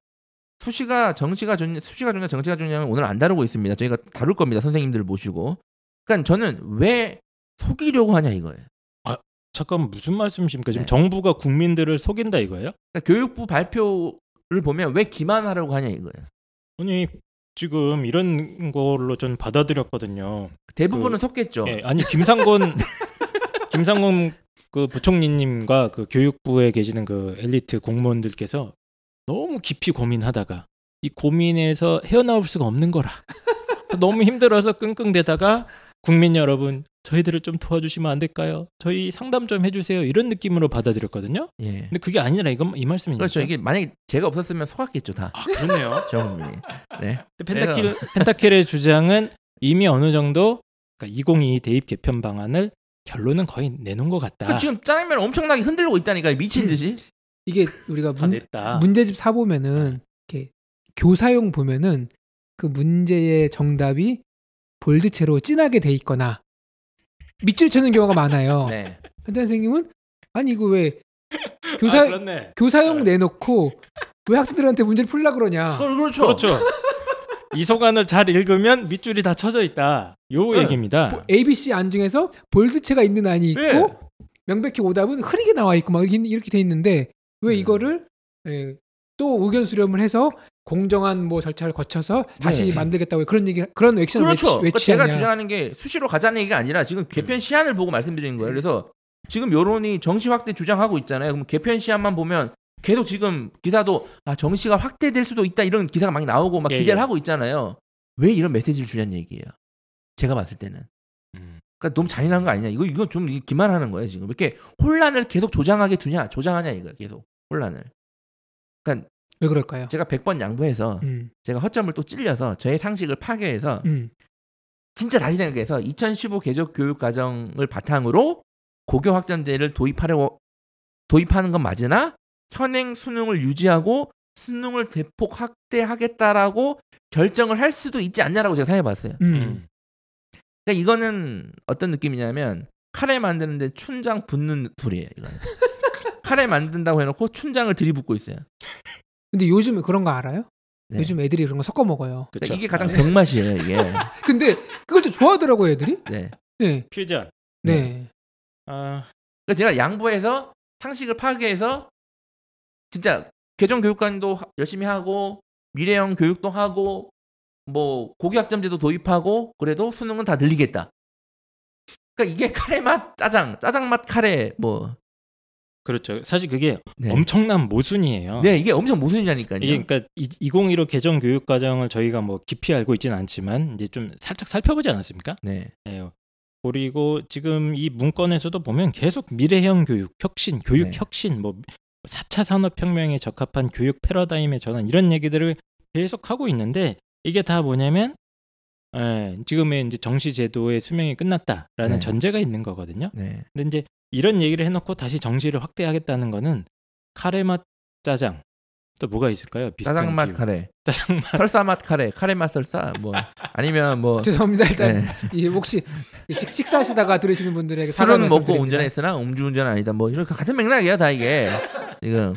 [SPEAKER 1] 수시가 정시가 좋냐, 수시가 좋냐, 정시가 좋냐는 오늘 안 다루고 있습니다. 저희가 다룰 겁니다. 선생님들을 모시고. 그러니까 저는 왜 속이려고 하냐 이거예요.
[SPEAKER 3] 잠깐 무슨 말씀이십니까? 지금
[SPEAKER 1] 네.
[SPEAKER 3] 정부가 국민들을 속인다 이거예요?
[SPEAKER 1] 그러니까 교육부 발표를 보면 왜 기만하려고 하냐 이거예요.
[SPEAKER 3] 아니 지금 이런 걸로 전 받아들였거든요.
[SPEAKER 1] 대부분은
[SPEAKER 3] 그-
[SPEAKER 1] 속겠죠.
[SPEAKER 3] 예, 아니 김상곤 김상곤 그 부총리님과 그 교육부에 계시는 그 엘리트 공무원들께서 너무 깊이 고민하다가 이 고민에서 헤어나올 수가 없는 거라. 너무 힘들어서 끙끙대다가 국민 여러분 저희들을 좀 도와주시면 안 될까요? 저희 상담 좀 해주세요. 이런 느낌으로 받아들였거든요.
[SPEAKER 1] 예.
[SPEAKER 3] 근데 그게 아니라 이건 이 말씀이니까.
[SPEAKER 1] 그렇죠. 이게 만약에 제가 없었으면 속았겠죠 다.
[SPEAKER 3] 아 그렇네요.
[SPEAKER 1] 저 국민이. 네.
[SPEAKER 3] 근데 펜타킬 펜타킬의 주장은 이미 어느 정도 그러니까 2022 대입 개편 방안을 결론은 거의 내놓은 것 같다.
[SPEAKER 1] 그 지금 짜장면 엄청나게 흔들고 있다니까 미친 듯이.
[SPEAKER 2] 이게 우리가
[SPEAKER 3] 다
[SPEAKER 2] 문. 문제집 사 보면은 이렇게 교사용 보면은 그 문제의 정답이 볼드체로 진하게 돼 있거나 밑줄 치는 경우가 많아요.
[SPEAKER 1] 네.
[SPEAKER 2] 현대 선생님은 아니 이거 왜
[SPEAKER 3] 아,
[SPEAKER 2] 교사
[SPEAKER 3] 그렇네.
[SPEAKER 2] 교사용 내놓고 왜 학생들한테 문제를 풀라 그러냐?
[SPEAKER 1] 그- 그렇죠.
[SPEAKER 3] 그렇죠. 이 소관을 잘 읽으면 밑줄이 다 쳐져 있다. 요
[SPEAKER 1] 네.
[SPEAKER 3] 얘기입니다.
[SPEAKER 2] 보- ABC 안 중에서 볼드체가 있는 안이 있고
[SPEAKER 1] 네.
[SPEAKER 2] 명백히 오답은 흐리게 나와 있고 막 이렇게- 이렇게 돼 있는데 왜
[SPEAKER 1] 음.
[SPEAKER 2] 이거를 예, 또 의견 수렴을 해서 공정한 뭐 절차를 거쳐서 다시
[SPEAKER 1] 네.
[SPEAKER 2] 만들겠다고 그런 얘기 그런 액션을
[SPEAKER 1] 그렇죠.
[SPEAKER 2] 왜,
[SPEAKER 1] 그러니까
[SPEAKER 2] 취
[SPEAKER 1] 제가 주장하는 게 수시로 가자는 얘기가 아니라 지금 개편 시한을 보고 말씀드리는 거예요. 그래서 지금 여론이 정시 확대 주장하고 있잖아요. 그럼 개편 시한만 보면 계속 지금 기사도 아 정시가 확대될 수도 있다 이런 기사가 많이 나오고 막
[SPEAKER 3] 예,
[SPEAKER 1] 기대를
[SPEAKER 3] 예.
[SPEAKER 1] 하고 있잖아요. 왜 이런 메시지를 주냐는 얘기예요. 제가 봤을 때는.
[SPEAKER 3] 음.
[SPEAKER 1] 그러니까 너무 잔인한 거 아니냐. 이거 이거 좀 기만하는 거예요 지금. 왜 이렇게 혼란을 계속 조장하게 두냐, 조장하냐 이거 계속 혼란을. 그러니까
[SPEAKER 2] 왜 그럴까요?
[SPEAKER 1] 제가 100번 양보해서
[SPEAKER 2] 음,
[SPEAKER 1] 제가 허점을 또 찔려서 저의 상식을 파괴해서
[SPEAKER 2] 음.
[SPEAKER 1] 진짜 다시 생각해서 2015 개적 교육 과정을 바탕으로 고교 학점제를 도입하려고 도입하는 건 맞으나 현행 수능을 유지하고 수능을 대폭 확대하겠다라고 결정을 할 수도 있지 않냐라고 제가 생각해봤어요.
[SPEAKER 2] 음.
[SPEAKER 3] 음.
[SPEAKER 1] 그러니까 이거는 어떤 느낌이냐면 카레 만드는데 춘장 붓는 소리예요. 이거는. 카레 만든다고 해놓고 춘장을 들이붓고 있어요.
[SPEAKER 2] 근데 요즘에 그런 거 알아요?
[SPEAKER 1] 네.
[SPEAKER 2] 요즘 애들이 그런 거 섞어 먹어요.
[SPEAKER 1] 그러니까
[SPEAKER 3] 그쵸.
[SPEAKER 1] 이게 가장
[SPEAKER 3] 아,
[SPEAKER 1] 병맛이에요. 이게.
[SPEAKER 2] 근데 그걸 또 좋아하더라고 애들이.
[SPEAKER 1] 네.
[SPEAKER 2] 네,
[SPEAKER 3] 퓨전.
[SPEAKER 2] 네.
[SPEAKER 3] 아,
[SPEAKER 1] 그러니까 제가 양보해서 상식을 파괴해서 진짜 개정 교육관도 하- 열심히 하고 미래형 교육도 하고 뭐 고교학점제도 도입하고 그래도 수능은 다 늘리겠다. 그러니까 이게 카레 맛 짜장, 짜장 맛 카레 뭐
[SPEAKER 3] 그렇죠. 사실 그게
[SPEAKER 1] 네.
[SPEAKER 3] 엄청난 모순이에요.
[SPEAKER 1] 네, 이게 엄청 모순이라니까요.
[SPEAKER 3] 이게 그러니까 2015 개정 교육 과정을 저희가 뭐 깊이 알고 있지는 않지만 이제 좀 살짝 살펴보지 않았습니까?
[SPEAKER 1] 네.
[SPEAKER 3] 네. 그리고 지금 이 문건에서도 보면 계속 미래형 교육, 혁신, 교육
[SPEAKER 1] 네.
[SPEAKER 3] 혁신, 뭐 4차 산업혁명에 적합한 교육 패러다임의 전환 이런 얘기들을 계속 하고 있는데 이게 다 뭐냐면 예, 지금의 이제 정시 제도의 수명이 끝났다라는
[SPEAKER 1] 네.
[SPEAKER 3] 전제가 있는 거거든요.
[SPEAKER 1] 네.
[SPEAKER 3] 근데 이제 이런 얘기를 해놓고 다시 정시를 확대하겠다는 거는 카레 맛 짜장 또 뭐가 있을까요? 비슷한
[SPEAKER 1] 짜장 맛. 카레,
[SPEAKER 3] 짜장 맛
[SPEAKER 1] 설사 맛 카레, 카레 맛 설사 뭐 아니면 뭐
[SPEAKER 2] 죄송합니다. 일단
[SPEAKER 1] 네.
[SPEAKER 2] 이 혹시 식, 식사하시다가 들으시는 분들에게
[SPEAKER 1] 술은 먹고. 운전했으나 음주운전 아니다. 뭐 이런 같은 맥락이에요, 다 이게 지금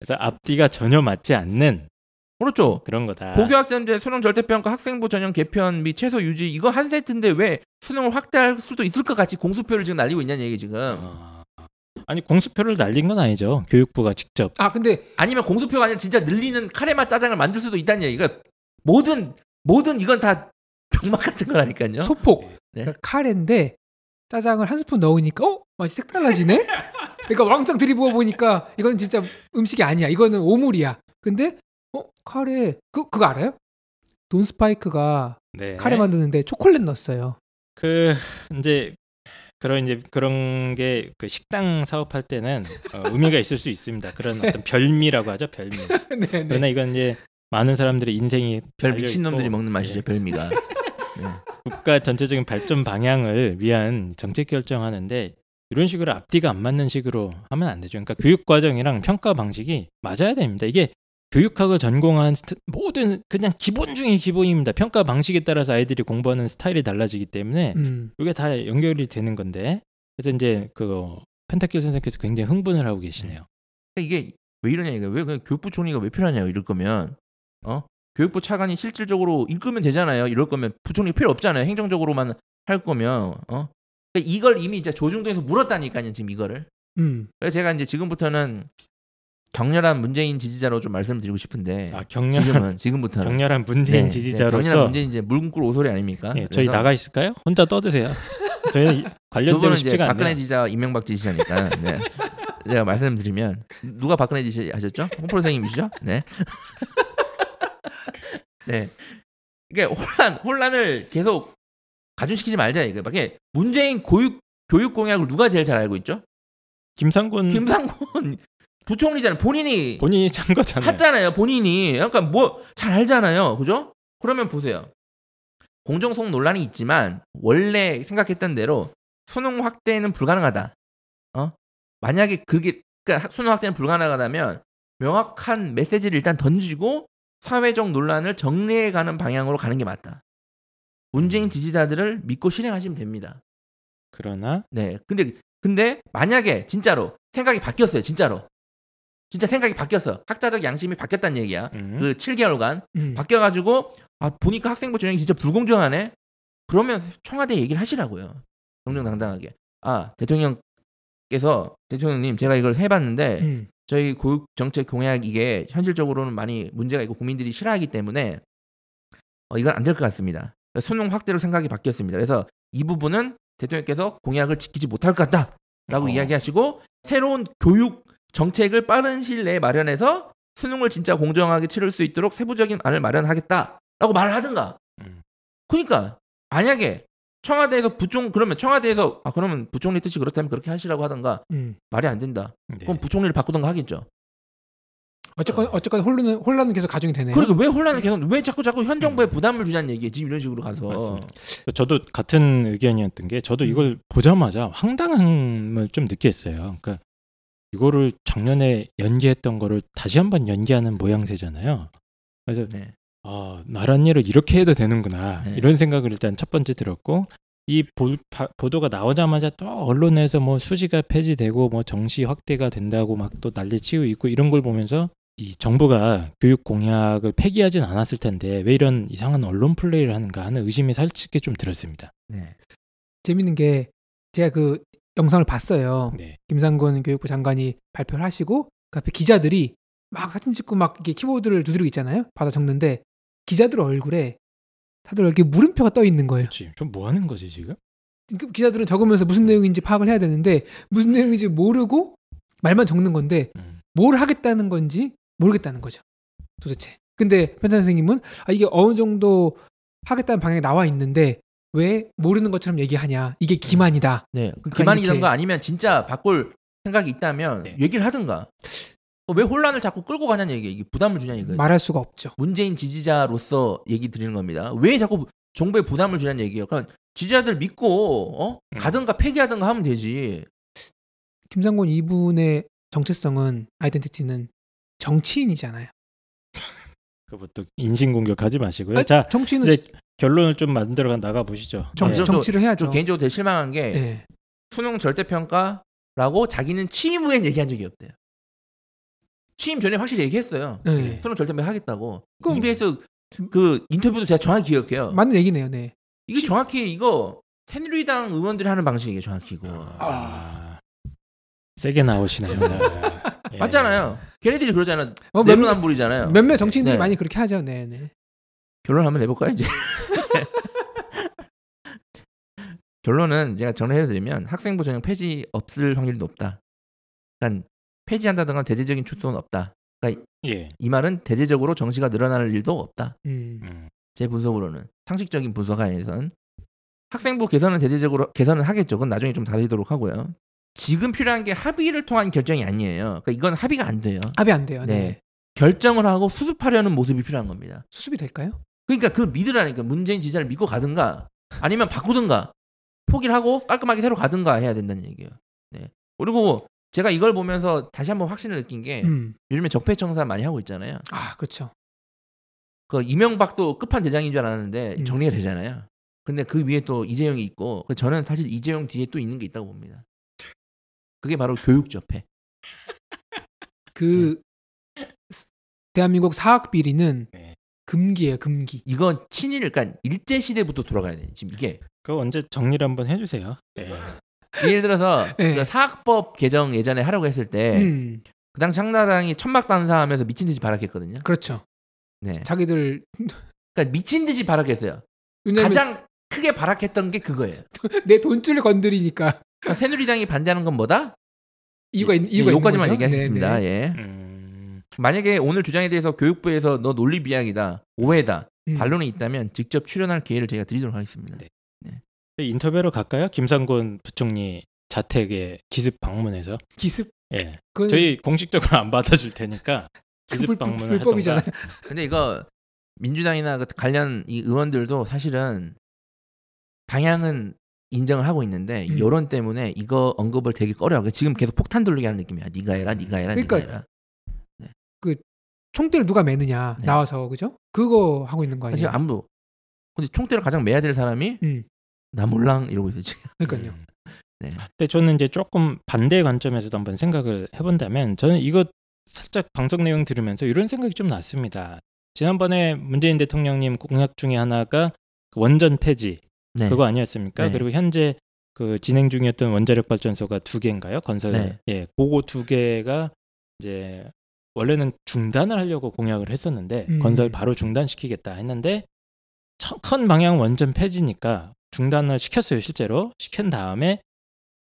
[SPEAKER 3] 그래서 앞뒤가 전혀 맞지 않는
[SPEAKER 1] 그렇죠.
[SPEAKER 3] 그런 거다.
[SPEAKER 1] 고교학점제 수능 절대평가 학생부 전형 개편 및 최소 유지 이거 한 세트인데 왜 수능을 확대할 수도 있을 것 같이 공수표를 지금 날리고 있냐는 얘기 지금
[SPEAKER 3] 어, 아니 공수표를 날린 건 아니죠. 교육부가 직접.
[SPEAKER 2] 아 근데
[SPEAKER 1] 아니면 공수표가 아니라 진짜 늘리는 카레맛 짜장을 만들 수도 있다는 얘기가 모든 모든 이건 다 병맛 같은 거라니까요.
[SPEAKER 2] 소폭
[SPEAKER 1] 네.
[SPEAKER 2] 그러니까 카레인데 짜장을 한 스푼 넣으니까 어 맛이 색달라지네. 그러니까 왕창 들이부어 보니까 이건 진짜 음식이 아니야. 이거는 오물이야. 근데 어 카레 그 그거 알아요? 돈 스파이크가
[SPEAKER 3] 네.
[SPEAKER 2] 카레 만드는데 초콜릿 넣었어요.
[SPEAKER 3] 그 이제 그런 이제 그런 게 그 식당 사업할 때는 어, 의미가 있을 수 있습니다. 그런 어떤 별미라고 하죠, 별미.
[SPEAKER 2] 네, 네.
[SPEAKER 3] 그러나 이건 이제 많은 사람들의 인생이
[SPEAKER 1] 별 미친 놈들이 먹는 맛이죠
[SPEAKER 3] 예,
[SPEAKER 1] 별미가. 네.
[SPEAKER 3] 국가 전체적인 발전 방향을 위한 정책 결정하는데 이런 식으로 앞뒤가 안 맞는 식으로 하면 안 되죠. 그러니까 교육 과정이랑 평가 방식이 맞아야 됩니다. 이게 교육학을 전공한 모든 그냥 기본 중에 기본입니다. 평가 방식에 따라서 아이들이 공부하는 스타일이 달라지기 때문에
[SPEAKER 2] 음.
[SPEAKER 3] 이게 다 연결이 되는 건데 그래서 이제 그 펜타킬 선생님께서 굉장히 흥분을 하고 계시네요.
[SPEAKER 1] 이게 왜 이러냐 이거 왜 그냥 교육부 총리가 왜 필요하냐 이럴 거면 어 교육부 차관이 실질적으로 읽으면 되잖아요. 이럴 거면 부총리 필요 없잖아요. 행정적으로만 할 거면 어 그러니까 이걸 이미 이제 조중동에서 물었다니까요 지금 이거를.
[SPEAKER 2] 음.
[SPEAKER 1] 그래서 제가 이제 지금부터는 격렬한 문재인 지지자로 좀 말씀드리고 싶은데
[SPEAKER 3] 아 격렬한
[SPEAKER 1] 지금은 지금부터는
[SPEAKER 3] 격렬한 문재인
[SPEAKER 1] 네, 네,
[SPEAKER 3] 지지자로서
[SPEAKER 1] 격렬한 문재인 이제 물금꿀 오소리 아닙니까?
[SPEAKER 3] 예, 저희 나가 있을까요? 혼자 떠드세요. 저희
[SPEAKER 1] 분은 이제
[SPEAKER 3] 싶지가
[SPEAKER 1] 박근혜
[SPEAKER 3] 않네요.
[SPEAKER 1] 지지자 이명박 지지자니까 네. 제가 말씀드리면 누가 박근혜 지지 하셨죠? 홍프로 선생님이시죠? 네. 네. 이게 혼란 혼란을 계속 가중시키지 말자 이거. 밖에 문재인 교육 교육 공약을 누가 제일 잘 알고 있죠?
[SPEAKER 3] 김상곤
[SPEAKER 1] 김상곤 부총리잖아요. 본인이
[SPEAKER 3] 본인이 찬 거잖아요.
[SPEAKER 1] 했잖아요. 본인이. 그러니까 뭐 잘 알잖아요. 그죠? 그러면 보세요. 공정성 논란이 있지만 원래 생각했던 대로 수능 확대는 불가능하다. 어? 만약에 그게 그러니까 수능 확대는 불가능하다면 명확한 메시지를 일단 던지고 사회적 논란을 정리해 가는 방향으로 가는 게 맞다. 문재인 지지자들을 믿고 실행하시면 됩니다.
[SPEAKER 3] 그러나
[SPEAKER 1] 네. 근데 근데 만약에 진짜로 생각이 바뀌었어요. 진짜로. 진짜 생각이 바뀌었어. 학자적 양심이 바뀌었다는 얘기야.
[SPEAKER 3] 음,
[SPEAKER 1] 그 7개월간
[SPEAKER 2] 음.
[SPEAKER 1] 바뀌어가지고 아 보니까 학생부 전형이 진짜 불공정하네. 그러면 청와대 얘기를 하시라고요. 정정당당하게. 아 대통령께서 대통령님 제가 이걸 해봤는데
[SPEAKER 2] 음.
[SPEAKER 1] 저희 교육 정책 공약 이게 현실적으로는 많이 문제가 있고 국민들이 싫어하기 때문에 어, 이건 안 될 것 같습니다. 그러니까 수능 확대로 생각이 바뀌었습니다. 그래서 이 부분은 대통령께서 공약을 지키지 못할 것 같다라고
[SPEAKER 3] 어.
[SPEAKER 1] 이야기하시고 새로운 교육 정책을 빠른 시일 내에 마련해서 수능을 진짜 공정하게 치를 수 있도록 세부적인 안을 마련하겠다라고 말을 하든가.
[SPEAKER 3] 음.
[SPEAKER 1] 그러니까 만약에 청와대에서 부총 그러면 청와대에서 아 그러면 부총리 뜻이 그렇다면 그렇게 하시라고 하던가
[SPEAKER 2] 음.
[SPEAKER 1] 말이 안 된다.
[SPEAKER 3] 네.
[SPEAKER 1] 그럼 부총리를 바꾸던가 하겠죠.
[SPEAKER 2] 어쨌건 어쨌건 혼란은 혼란은 계속 가중이 되네요.
[SPEAKER 1] 그러니까 왜 혼란을 계속 왜 자꾸 자꾸 현 정부에 부담을 주자는 얘기에 지금 이런 식으로 가서
[SPEAKER 3] 맞습니다. 저도 같은 의견이었던 게 저도 이걸 보자마자 황당함을 좀 느꼈어요. 그러니까 이거를 작년에 연기했던 거를 다시 한번 연기하는 모양새잖아요. 그래서
[SPEAKER 1] 네.
[SPEAKER 3] 아 나란 일을 이렇게 해도 되는구나
[SPEAKER 1] 네.
[SPEAKER 3] 이런 생각을 일단 첫 번째 들었고 이 보, 바- 보도가 나오자마자 또 언론에서 뭐 수지가 폐지되고 뭐 정시 확대가 된다고 막 또 난리치고 있고 이런 걸 보면서 이 정부가 교육 공약을 폐기하진 않았을 텐데 왜 이런 이상한 언론 플레이를 하는가 하는 의심이 살짝 좀 들었습니다.
[SPEAKER 1] 네.
[SPEAKER 2] 재밌는 게 제가 그 영상을 봤어요.
[SPEAKER 3] 네.
[SPEAKER 2] 김상곤 교육부 장관이 발표를 하시고 그 앞에 기자들이 막 사진 찍고 막 이렇게 키보드를 두드리고 있잖아요. 받아 적는데 기자들 얼굴에 다들 이렇게 물음표가 떠 있는 거예요.
[SPEAKER 3] 그렇지. 좀 뭐 하는 거지 지금?
[SPEAKER 2] 그 기자들은 적으면서 무슨 내용인지 파악을 해야 되는데 무슨 내용인지 모르고 말만 적는 건데
[SPEAKER 3] 음.
[SPEAKER 2] 뭘 하겠다는 건지 모르겠다는 거죠. 도대체. 근데 편사 선생님은 아, 이게 어느 정도 하겠다는 방향이 나와 있는데 왜 모르는 것처럼 얘기하냐. 이게 기만이다.
[SPEAKER 1] 네. 그 기만이던가
[SPEAKER 2] 이렇게-
[SPEAKER 1] 아니면 진짜 바꿀 생각이 있다면
[SPEAKER 3] 네.
[SPEAKER 1] 얘기를 하든가. 어, 왜 혼란을 자꾸 끌고 가냐는 얘기. 이게 부담을 주냐는 얘기.
[SPEAKER 2] 말할 수가 없죠.
[SPEAKER 1] 문재인 지지자로서 얘기 드리는 겁니다. 왜 자꾸 정부에 부담을 주냐는 얘기예요. 그러니까 지지자들 믿고 어?
[SPEAKER 3] 음.
[SPEAKER 1] 가든가 폐기하든가 하면 되지.
[SPEAKER 2] 김상곤 이분의 정체성은 아이덴티티는 정치인이잖아요.
[SPEAKER 3] 그것도 인신 공격하지 마시고요.
[SPEAKER 2] 아니,
[SPEAKER 3] 자
[SPEAKER 2] 정치인은
[SPEAKER 3] 이제 결론을 좀 만들어 나가 보시죠.
[SPEAKER 2] 정,
[SPEAKER 1] 네.
[SPEAKER 2] 정치를 해야죠.
[SPEAKER 1] 저 개인적으로 되게 실망한 게
[SPEAKER 2] 예.
[SPEAKER 1] 수능 절대 평가라고 자기는 취임 후엔 얘기한 적이 없대요. 취임 전에 확실히 얘기했어요.
[SPEAKER 2] 예.
[SPEAKER 1] 수능 절대 평가 하겠다고.
[SPEAKER 2] 그럼-
[SPEAKER 1] EBS 그 인터뷰도 제가 정확히 기억해요.
[SPEAKER 2] 맞는 얘기네요. 네.
[SPEAKER 1] 이게 정확히 이거 새누리당 의원들이 하는 방식이에요. 정확히 이거.
[SPEAKER 3] 아, 세게 나오시네요. 네. 예.
[SPEAKER 1] 맞잖아요. 걔네들이 그러잖아요.
[SPEAKER 2] 어, 몇,
[SPEAKER 1] 내로남불이잖아요.
[SPEAKER 2] 몇몇 정치인들이
[SPEAKER 1] 네.
[SPEAKER 2] 많이 그렇게 하죠. 네, 네.
[SPEAKER 1] 결론 한번 내볼까요 이제? 결론은 제가 정리해드리면 학생부 전형 폐지 없을 확률이 높다. 그러니까 폐지한다든가 대대적인 추동은 없다.
[SPEAKER 3] 예.
[SPEAKER 1] 이 말은 대대적으로 정시가 늘어날 일도 없다.
[SPEAKER 2] 음.
[SPEAKER 3] 음.
[SPEAKER 1] 제 분석으로는 상식적인 분석 안에선 학생부 개선은 대대적으로 개선은 하겠죠. 그건 나중에 좀 다르도록 하고요. 지금 필요한 게 합의를 통한 결정이 아니에요. 그러니까 이건 합의가 안 돼요.
[SPEAKER 2] 합의 안 돼요. 네.
[SPEAKER 1] 네. 결정을 하고 수습하려는 모습이 필요한 겁니다.
[SPEAKER 2] 수습이 될까요?
[SPEAKER 1] 그러니까 그 믿으라니까 문재인 지지자를 믿고 가든가 아니면 바꾸든가 포기를 하고 깔끔하게 새로 가든가 해야 된다는 얘기예요. 네. 그리고 제가 이걸 보면서 다시 한번 확신을 느낀 게
[SPEAKER 2] 음.
[SPEAKER 1] 요즘에 적폐청산 많이 하고 있잖아요.
[SPEAKER 2] 아 그렇죠.
[SPEAKER 1] 그 이명박도 끝판 대장인 줄 알았는데
[SPEAKER 2] 음.
[SPEAKER 1] 정리가 되잖아요. 근데 그 위에 또 이재용이 있고 그 저는 사실 이재용 뒤에 또 있는 게 있다고 봅니다. 그게 바로 교육 적폐.
[SPEAKER 2] 그 스- 대한민국 사학 비리는
[SPEAKER 3] 네.
[SPEAKER 2] 금기예요, 금기.
[SPEAKER 1] 이건 친일 그러니까 일제 시대부터 돌아가야 돼. 지금 이게
[SPEAKER 3] 그거 언제 정리를 한번 해주세요. 네.
[SPEAKER 1] 예를 들어서
[SPEAKER 2] 네.
[SPEAKER 1] 그 사학법 개정 예전에 하려고 했을 때
[SPEAKER 2] 음,
[SPEAKER 1] 그 당시 창나라당이 천막 단사하면서 미친 듯이 발악했거든요.
[SPEAKER 2] 그렇죠.
[SPEAKER 1] 네.
[SPEAKER 2] 자기들
[SPEAKER 1] 그러니까 미친 듯이 발악했어요.
[SPEAKER 2] 왜냐면
[SPEAKER 1] 가장 크게 발악했던 게 그거예요.
[SPEAKER 2] 내 돈줄을 건드리니까
[SPEAKER 1] 그러니까 새누리당이 반대하는 건 뭐다?
[SPEAKER 2] 이유가 있- 이유가 있는
[SPEAKER 1] 요까지만
[SPEAKER 2] 거죠.
[SPEAKER 1] 얘기하겠습니다.
[SPEAKER 2] 네, 네.
[SPEAKER 1] 예.
[SPEAKER 3] 음,
[SPEAKER 1] 만약에 오늘 주장에 대해서 교육부에서 너 논리 비약이다, 오해다,
[SPEAKER 2] 음.
[SPEAKER 1] 반론이 있다면 직접 출연할 기회를 제가 드리도록 하겠습니다.
[SPEAKER 3] 네. 인터뷰로 갈까요? 김상곤 부총리 자택에 기습 방문해서
[SPEAKER 2] 기습
[SPEAKER 3] 예
[SPEAKER 2] 그건
[SPEAKER 3] 저희 공식적으로 안 받아줄 테니까
[SPEAKER 2] 그
[SPEAKER 3] 기습
[SPEAKER 2] 불,
[SPEAKER 3] 방문을
[SPEAKER 2] 불, 불법이잖아요.
[SPEAKER 1] 근데 이거 민주당이나 그 관련 이 의원들도 사실은 방향은 인정을 하고 있는데
[SPEAKER 2] 음.
[SPEAKER 1] 여론 때문에 이거 언급을 되게 꺼려하고 지금 계속 폭탄 돌리게 하는 느낌이야. 네가 해라, 네가 해라,
[SPEAKER 2] 그러니까
[SPEAKER 1] 네가 해라.
[SPEAKER 2] 총대를 누가 매느냐
[SPEAKER 1] 네.
[SPEAKER 2] 나와서 그죠? 그거 하고 있는 거
[SPEAKER 1] 사실
[SPEAKER 2] 아니에요?
[SPEAKER 1] 아무도. 근데 총대를 가장 매야 될 사람이
[SPEAKER 2] 음,
[SPEAKER 1] 나 몰랑 이러고 있어 지금.
[SPEAKER 2] 그러니까요.
[SPEAKER 3] 음.
[SPEAKER 1] 네.
[SPEAKER 3] 근데 저는 이제 조금 반대 관점에서도 한번 생각을 해본다면 저는 이거 살짝 방송 내용 들으면서 이런 생각이 좀 났습니다. 지난번에 문재인 대통령님 공약 중에 하나가 그 원전 폐지
[SPEAKER 1] 네.
[SPEAKER 3] 그거 아니었습니까?
[SPEAKER 1] 네.
[SPEAKER 3] 그리고 현재 그 진행 중이었던 원자력 발전소가 두 개인가요? 건설
[SPEAKER 1] 네.
[SPEAKER 3] 예, 그거 두 개가 이제 원래는 중단을 하려고 공약을 했었는데
[SPEAKER 2] 음.
[SPEAKER 3] 건설 바로 중단시키겠다 했는데 첫- 큰 방향 원전 폐지니까 중단을 시켰어요 실제로 시킨 다음에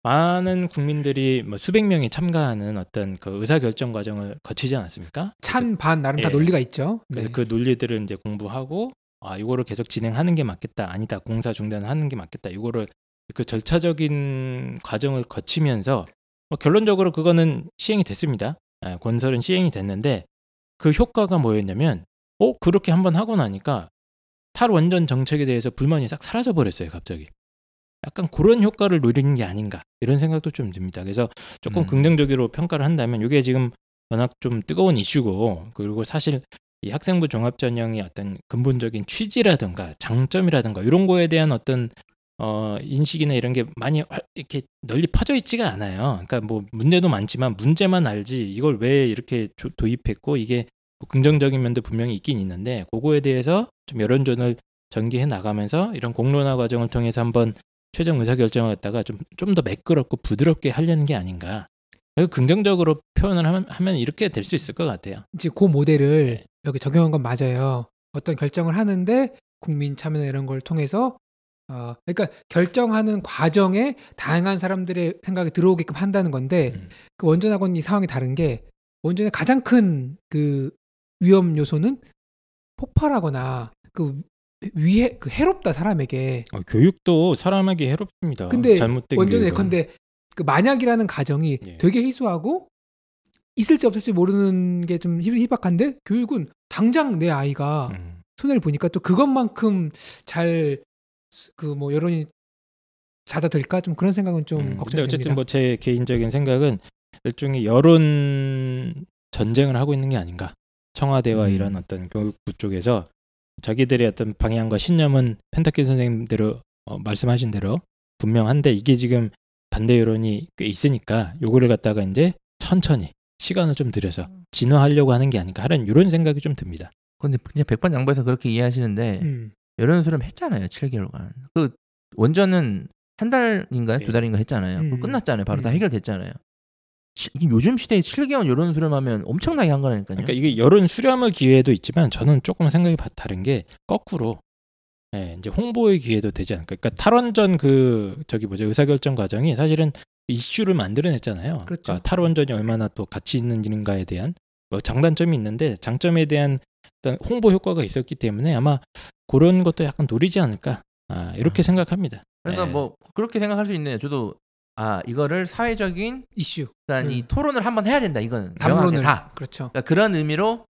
[SPEAKER 3] 많은 국민들이 뭐 수백 명이 참가하는 어떤 그 의사 결정 과정을 거치지 않았습니까?
[SPEAKER 2] 찬 반 나름 다
[SPEAKER 3] 예.
[SPEAKER 2] 논리가 있죠.
[SPEAKER 3] 그래서
[SPEAKER 2] 네.
[SPEAKER 3] 그 논리들을 이제 공부하고 아 이거를 계속 진행하는 게 맞겠다 아니다 공사 중단하는 게 맞겠다 이거를 그 절차적인 과정을 거치면서 뭐 결론적으로 그거는 시행이 됐습니다. 아, 건설은 시행이 됐는데 그 효과가 뭐였냐면 어 그렇게 한번 하고 나니까 탈원전 정책에 대해서 불만이 싹 사라져 버렸어요 갑자기. 약간 그런 효과를 노리는 게 아닌가 이런 생각도 좀 듭니다. 그래서 조금
[SPEAKER 1] 음.
[SPEAKER 3] 긍정적으로 평가를 한다면 이게 지금 워낙 좀 뜨거운 이슈고 그리고 사실 이 학생부 종합전형의 어떤 근본적인 취지라든가 장점이라든가 이런 거에 대한 어떤 어 인식이나 이런 게 많이 활- 이렇게 널리 퍼져 있지가 않아요. 그러니까 뭐 문제도 많지만 문제만 알지 이걸 왜 이렇게 조- 도입했고 이게 뭐 긍정적인 면도 분명히 있긴 있는데 그거에 대해서 좀 여론전을 전개해 나가면서 이런 공론화 과정을 통해서 한번 최종 의사결정을 갖다가 좀 좀 더 매끄럽고 부드럽게 하려는 게 아닌가. 긍정적으로 표현을 하면, 하면 이렇게 될 수 있을 것 같아요.
[SPEAKER 2] 이제 그 모델을
[SPEAKER 3] 네.
[SPEAKER 2] 여기 적용한 건 맞아요. 어떤 결정을 하는데 국민 참여나 이런 걸 통해서 어 그러니까 결정하는 과정에 다양한 사람들의 생각이 들어오게끔 한다는 건데
[SPEAKER 3] 음.
[SPEAKER 2] 그 원전하고는 이 상황이 다른 게 원전의 가장 큰 그 위험 요소는 폭발하거나 그 위해 그 해롭다 사람에게
[SPEAKER 3] 어, 교육도 사람에게 해롭습니다.
[SPEAKER 2] 근데 원전. 예컨대 그 만약이라는 가정이
[SPEAKER 3] 예.
[SPEAKER 2] 되게 희소하고 있을지 없을지 모르는 게 좀 희박한데 교육은 당장 내 아이가
[SPEAKER 3] 음.
[SPEAKER 2] 손해를 보니까 또 그것만큼 잘 그 뭐 여론이 잦아들까 좀 그런 생각은 좀
[SPEAKER 3] 음,
[SPEAKER 2] 걱정이
[SPEAKER 3] 어쨌든. 뭐 제 개인적인 생각은 일종의 여론 전쟁을 하고 있는 게 아닌가. 청와대와
[SPEAKER 1] 음.
[SPEAKER 3] 이런 어떤 교육부 쪽에서 자기들의 어떤 방향과 신념은 펜타키 선생님대로 어, 말씀하신 대로 분명한데 이게 지금 반대 여론이 꽤 있으니까 요거를 갖다가 이제 천천히 시간을 좀 들여서 진화하려고 하는 게 아닌가 하는 이런 생각이 좀 듭니다.
[SPEAKER 1] 근데 그냥 백번 양보해서 그렇게 이해하시는데
[SPEAKER 2] 음.
[SPEAKER 1] 여론 수렴 했잖아요. 7개월간. 그 원전은 한 달인가요?
[SPEAKER 3] 네.
[SPEAKER 1] 두 달인가 했잖아요.
[SPEAKER 2] 음.
[SPEAKER 1] 끝났잖아요. 바로 다
[SPEAKER 2] 음.
[SPEAKER 1] 해결됐잖아요. 치- 이게 요즘 시대에 7개월 여론 수렴하면 엄청나게 한 거라니까요.
[SPEAKER 3] 그러니까 이게 여론 수렴의 기회도 있지만 저는 조금 생각이 바- 다른 게 거꾸로 예, 이제 홍보의 기회도 되지 않을까. 그러니까 탈원전 그 저기 뭐죠 의사결정 과정이 사실은 이슈를 만들어냈잖아요.
[SPEAKER 2] 그렇죠.
[SPEAKER 3] 그러니까 탈원전이 얼마나 또 가치 있는지인가에 대한 뭐 장단점이 있는데 장점에 대한 어떤 홍보 효과가 있었기 때문에 아마 그런 것도 약간 노리지 않을까. 아, 이렇게
[SPEAKER 1] 아.
[SPEAKER 3] 생각합니다.
[SPEAKER 1] 그러니까
[SPEAKER 3] 예.
[SPEAKER 1] 뭐 그렇게 생각할 수 있네요. 저도 아 이거를 사회적인
[SPEAKER 2] 이슈
[SPEAKER 1] 그러니까
[SPEAKER 2] 음.
[SPEAKER 1] 이 토론을 한번 해야 된다. 명확하게
[SPEAKER 2] 담론을
[SPEAKER 1] 다.
[SPEAKER 2] 그렇죠.
[SPEAKER 1] 그러니까 그런 의미로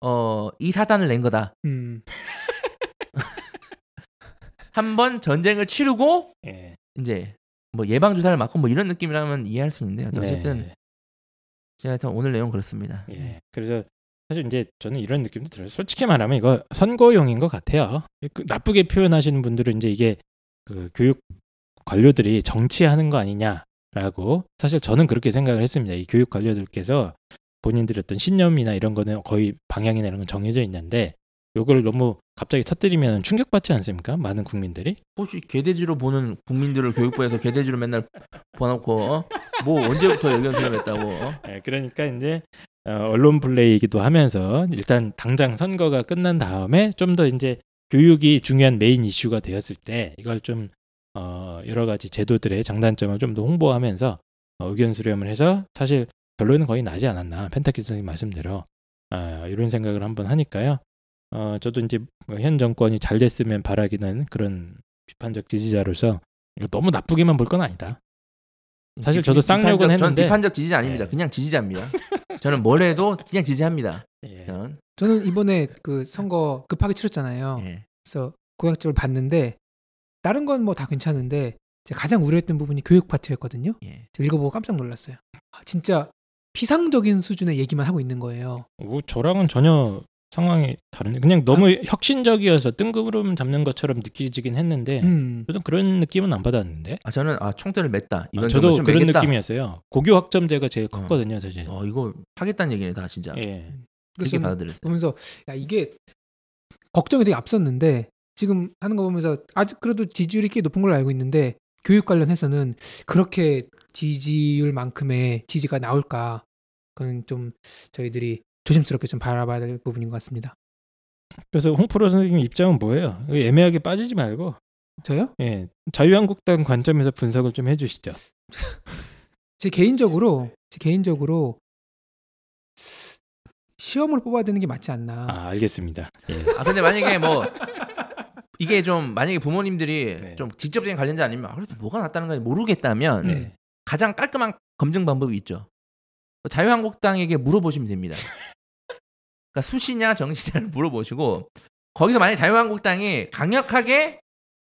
[SPEAKER 1] 어, 이 사단을 낸 거다.
[SPEAKER 2] 음.
[SPEAKER 1] 한번 전쟁을 치르고
[SPEAKER 3] 예.
[SPEAKER 1] 이제 뭐 예방 주사를 맞고 뭐 이런 느낌이라면 이해할 수 있는데요. 어쨌든
[SPEAKER 3] 네.
[SPEAKER 1] 제가 하여튼 오늘 내용 그렇습니다.
[SPEAKER 3] 예. 그래서 사실 이제 저는 이런 느낌도 들어요. 솔직히 말하면 이거 선거용인 것 같아요. 그 나쁘게 표현하시는 분들은 이제 이게 그 교육 관료들이 정치하는 거 아니냐라고 사실 저는 그렇게 생각을 했습니다. 이 교육 관료들께서 본인들의 어떤 신념이나 이런 거는 거의 방향이나 이런 건 정해져 있는데 요걸 너무 갑자기 터뜨리면 충격받지 않습니까? 많은 국민들이.
[SPEAKER 1] 혹시 개돼지로 보는 국민들을 교육부에서 개돼지로 맨날 보놓고 어? 뭐 언제부터 의견 수렴했다고 어?
[SPEAKER 3] 예, 그러니까 이제 어, 언론 플레이이기도 하면서 일단 당장 선거가 끝난 다음에 좀 더 이제 교육이 중요한 메인 이슈가 되었을 때 이걸 좀 어, 여러 가지 제도들의 장단점을 좀 더 홍보하면서 어, 의견 수렴을 해서 사실 결론은 거의 나지 않았나 펜타킬 선생님 말씀대로 아, 이런 생각을 한번 하니까요. 어, 저도 이제 뭐현 정권이 잘 됐으면 바라기는 그런 비판적 지지자로서 너무 나쁘게만 볼 건 아니다. 사실 저도 쌍욕은 했는데
[SPEAKER 1] 비판적 지지자 아닙니다.
[SPEAKER 3] 네.
[SPEAKER 1] 그냥 지지자입니다. 저는 뭘 해도 그냥 지지합니다.
[SPEAKER 3] 예.
[SPEAKER 1] 저는.
[SPEAKER 2] 저는 이번에 그 선거 급하게 치렀잖아요.
[SPEAKER 1] 예.
[SPEAKER 2] 그래서 고약점을 봤는데 다른 건 뭐 다 괜찮은데 제가 가장 우려했던 부분이 교육 파트였거든요.
[SPEAKER 1] 예.
[SPEAKER 2] 제가 읽어보고 깜짝 놀랐어요. 아, 진짜 피상적인 수준의 얘기만 하고 있는 거예요.
[SPEAKER 3] 뭐 저랑은 전혀 상황이 다른데 그냥 너무 혁신적이어서 뜬구름 잡는 것처럼 느껴지긴 했는데
[SPEAKER 2] 음.
[SPEAKER 3] 저도 그런 느낌은 안 받았는데
[SPEAKER 1] 아 저는 아 총대를 맸다. 이번
[SPEAKER 3] 아, 저도 그런
[SPEAKER 1] 매겠다.
[SPEAKER 3] 느낌이었어요. 고교 학점제가 제일
[SPEAKER 1] 어.
[SPEAKER 3] 컸거든요, 사실.
[SPEAKER 1] 어 이거 하겠다는 얘기네 다 진짜.
[SPEAKER 3] 예.
[SPEAKER 1] 그렇게
[SPEAKER 2] 저는
[SPEAKER 1] 받아들였어요.
[SPEAKER 2] 보면서 야 이게 걱정이 되게 앞섰는데 지금 하는 거 보면서 아직 그래도 지지율이 꽤 높은 걸로 알고 있는데 교육 관련해서는 그렇게 지지율만큼의 지지가 나올까 그건 좀 저희들이 조심스럽게 좀 바라봐야 될 부분인 것 같습니다.
[SPEAKER 3] 그래서 홍프로 선생님 입장은 뭐예요? 애매하게 빠지지 말고
[SPEAKER 2] 저요?
[SPEAKER 3] 예. 자유한국당 관점에서 분석을 좀 해주시죠.
[SPEAKER 2] 제 개인적으로 제 개인적으로 시험을 뽑아야 되는 게 맞지 않나.
[SPEAKER 3] 아 알겠습니다. 예.
[SPEAKER 1] 아 근데 만약에 뭐 이게 좀 만약에 부모님들이
[SPEAKER 3] 네.
[SPEAKER 1] 좀 직접적인 관련자 아니면 아, 그래도 뭐가 낫다는 건지 모르겠다면
[SPEAKER 3] 네.
[SPEAKER 1] 가장 깔끔한 검증 방법이 있죠. 자유한국당에게 물어보시면 됩니다. 그러니까 수시냐 정시냐를 물어보시고 거기서 만약에 자유한국당이 강력하게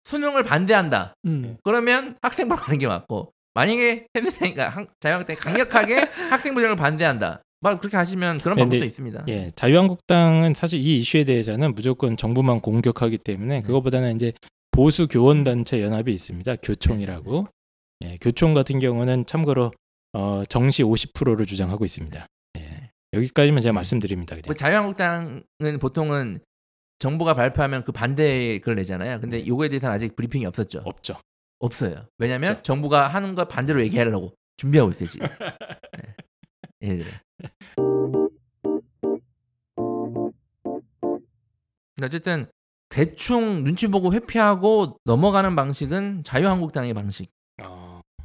[SPEAKER 1] 수능을 반대한다.
[SPEAKER 2] 음.
[SPEAKER 1] 그러면 학생부로 가는 게 맞고 만약에 새누리당이가 한- 자유한국당이 강력하게 학생부 전형을 반대한다. 막 그렇게 하시면 그런
[SPEAKER 3] 네,
[SPEAKER 1] 방법도
[SPEAKER 3] 근데-
[SPEAKER 1] 있습니다.
[SPEAKER 3] 예, 자유한국당은 사실 이 이슈에 대해서는 무조건 정부만 공격하기 때문에 그거보다는 이제 보수 교원 단체 연합이 있습니다. 교총이라고. 예, 교총 같은 경우는 참고로 어, 정시 50%를 주장하고 있습니다. 예. 여기까지만 제가 말씀드립니다.
[SPEAKER 1] 뭐
[SPEAKER 3] 그냥.
[SPEAKER 1] 자유한국당은 보통은 정부가 발표하면 그 반대 글을 내잖아요. 근데
[SPEAKER 3] 네.
[SPEAKER 1] 요거에 대해서는 아직 브리핑이 없었죠.
[SPEAKER 3] 없죠.
[SPEAKER 1] 없어요. 왜냐면
[SPEAKER 3] 없죠.
[SPEAKER 1] 정부가 하는 거 반대로 얘기하려고 준비하고 있어요 지금. 네. 들어. 근데 어쨌든 대충 눈치 보고 회피하고 넘어가는 방식은 자유한국당의 방식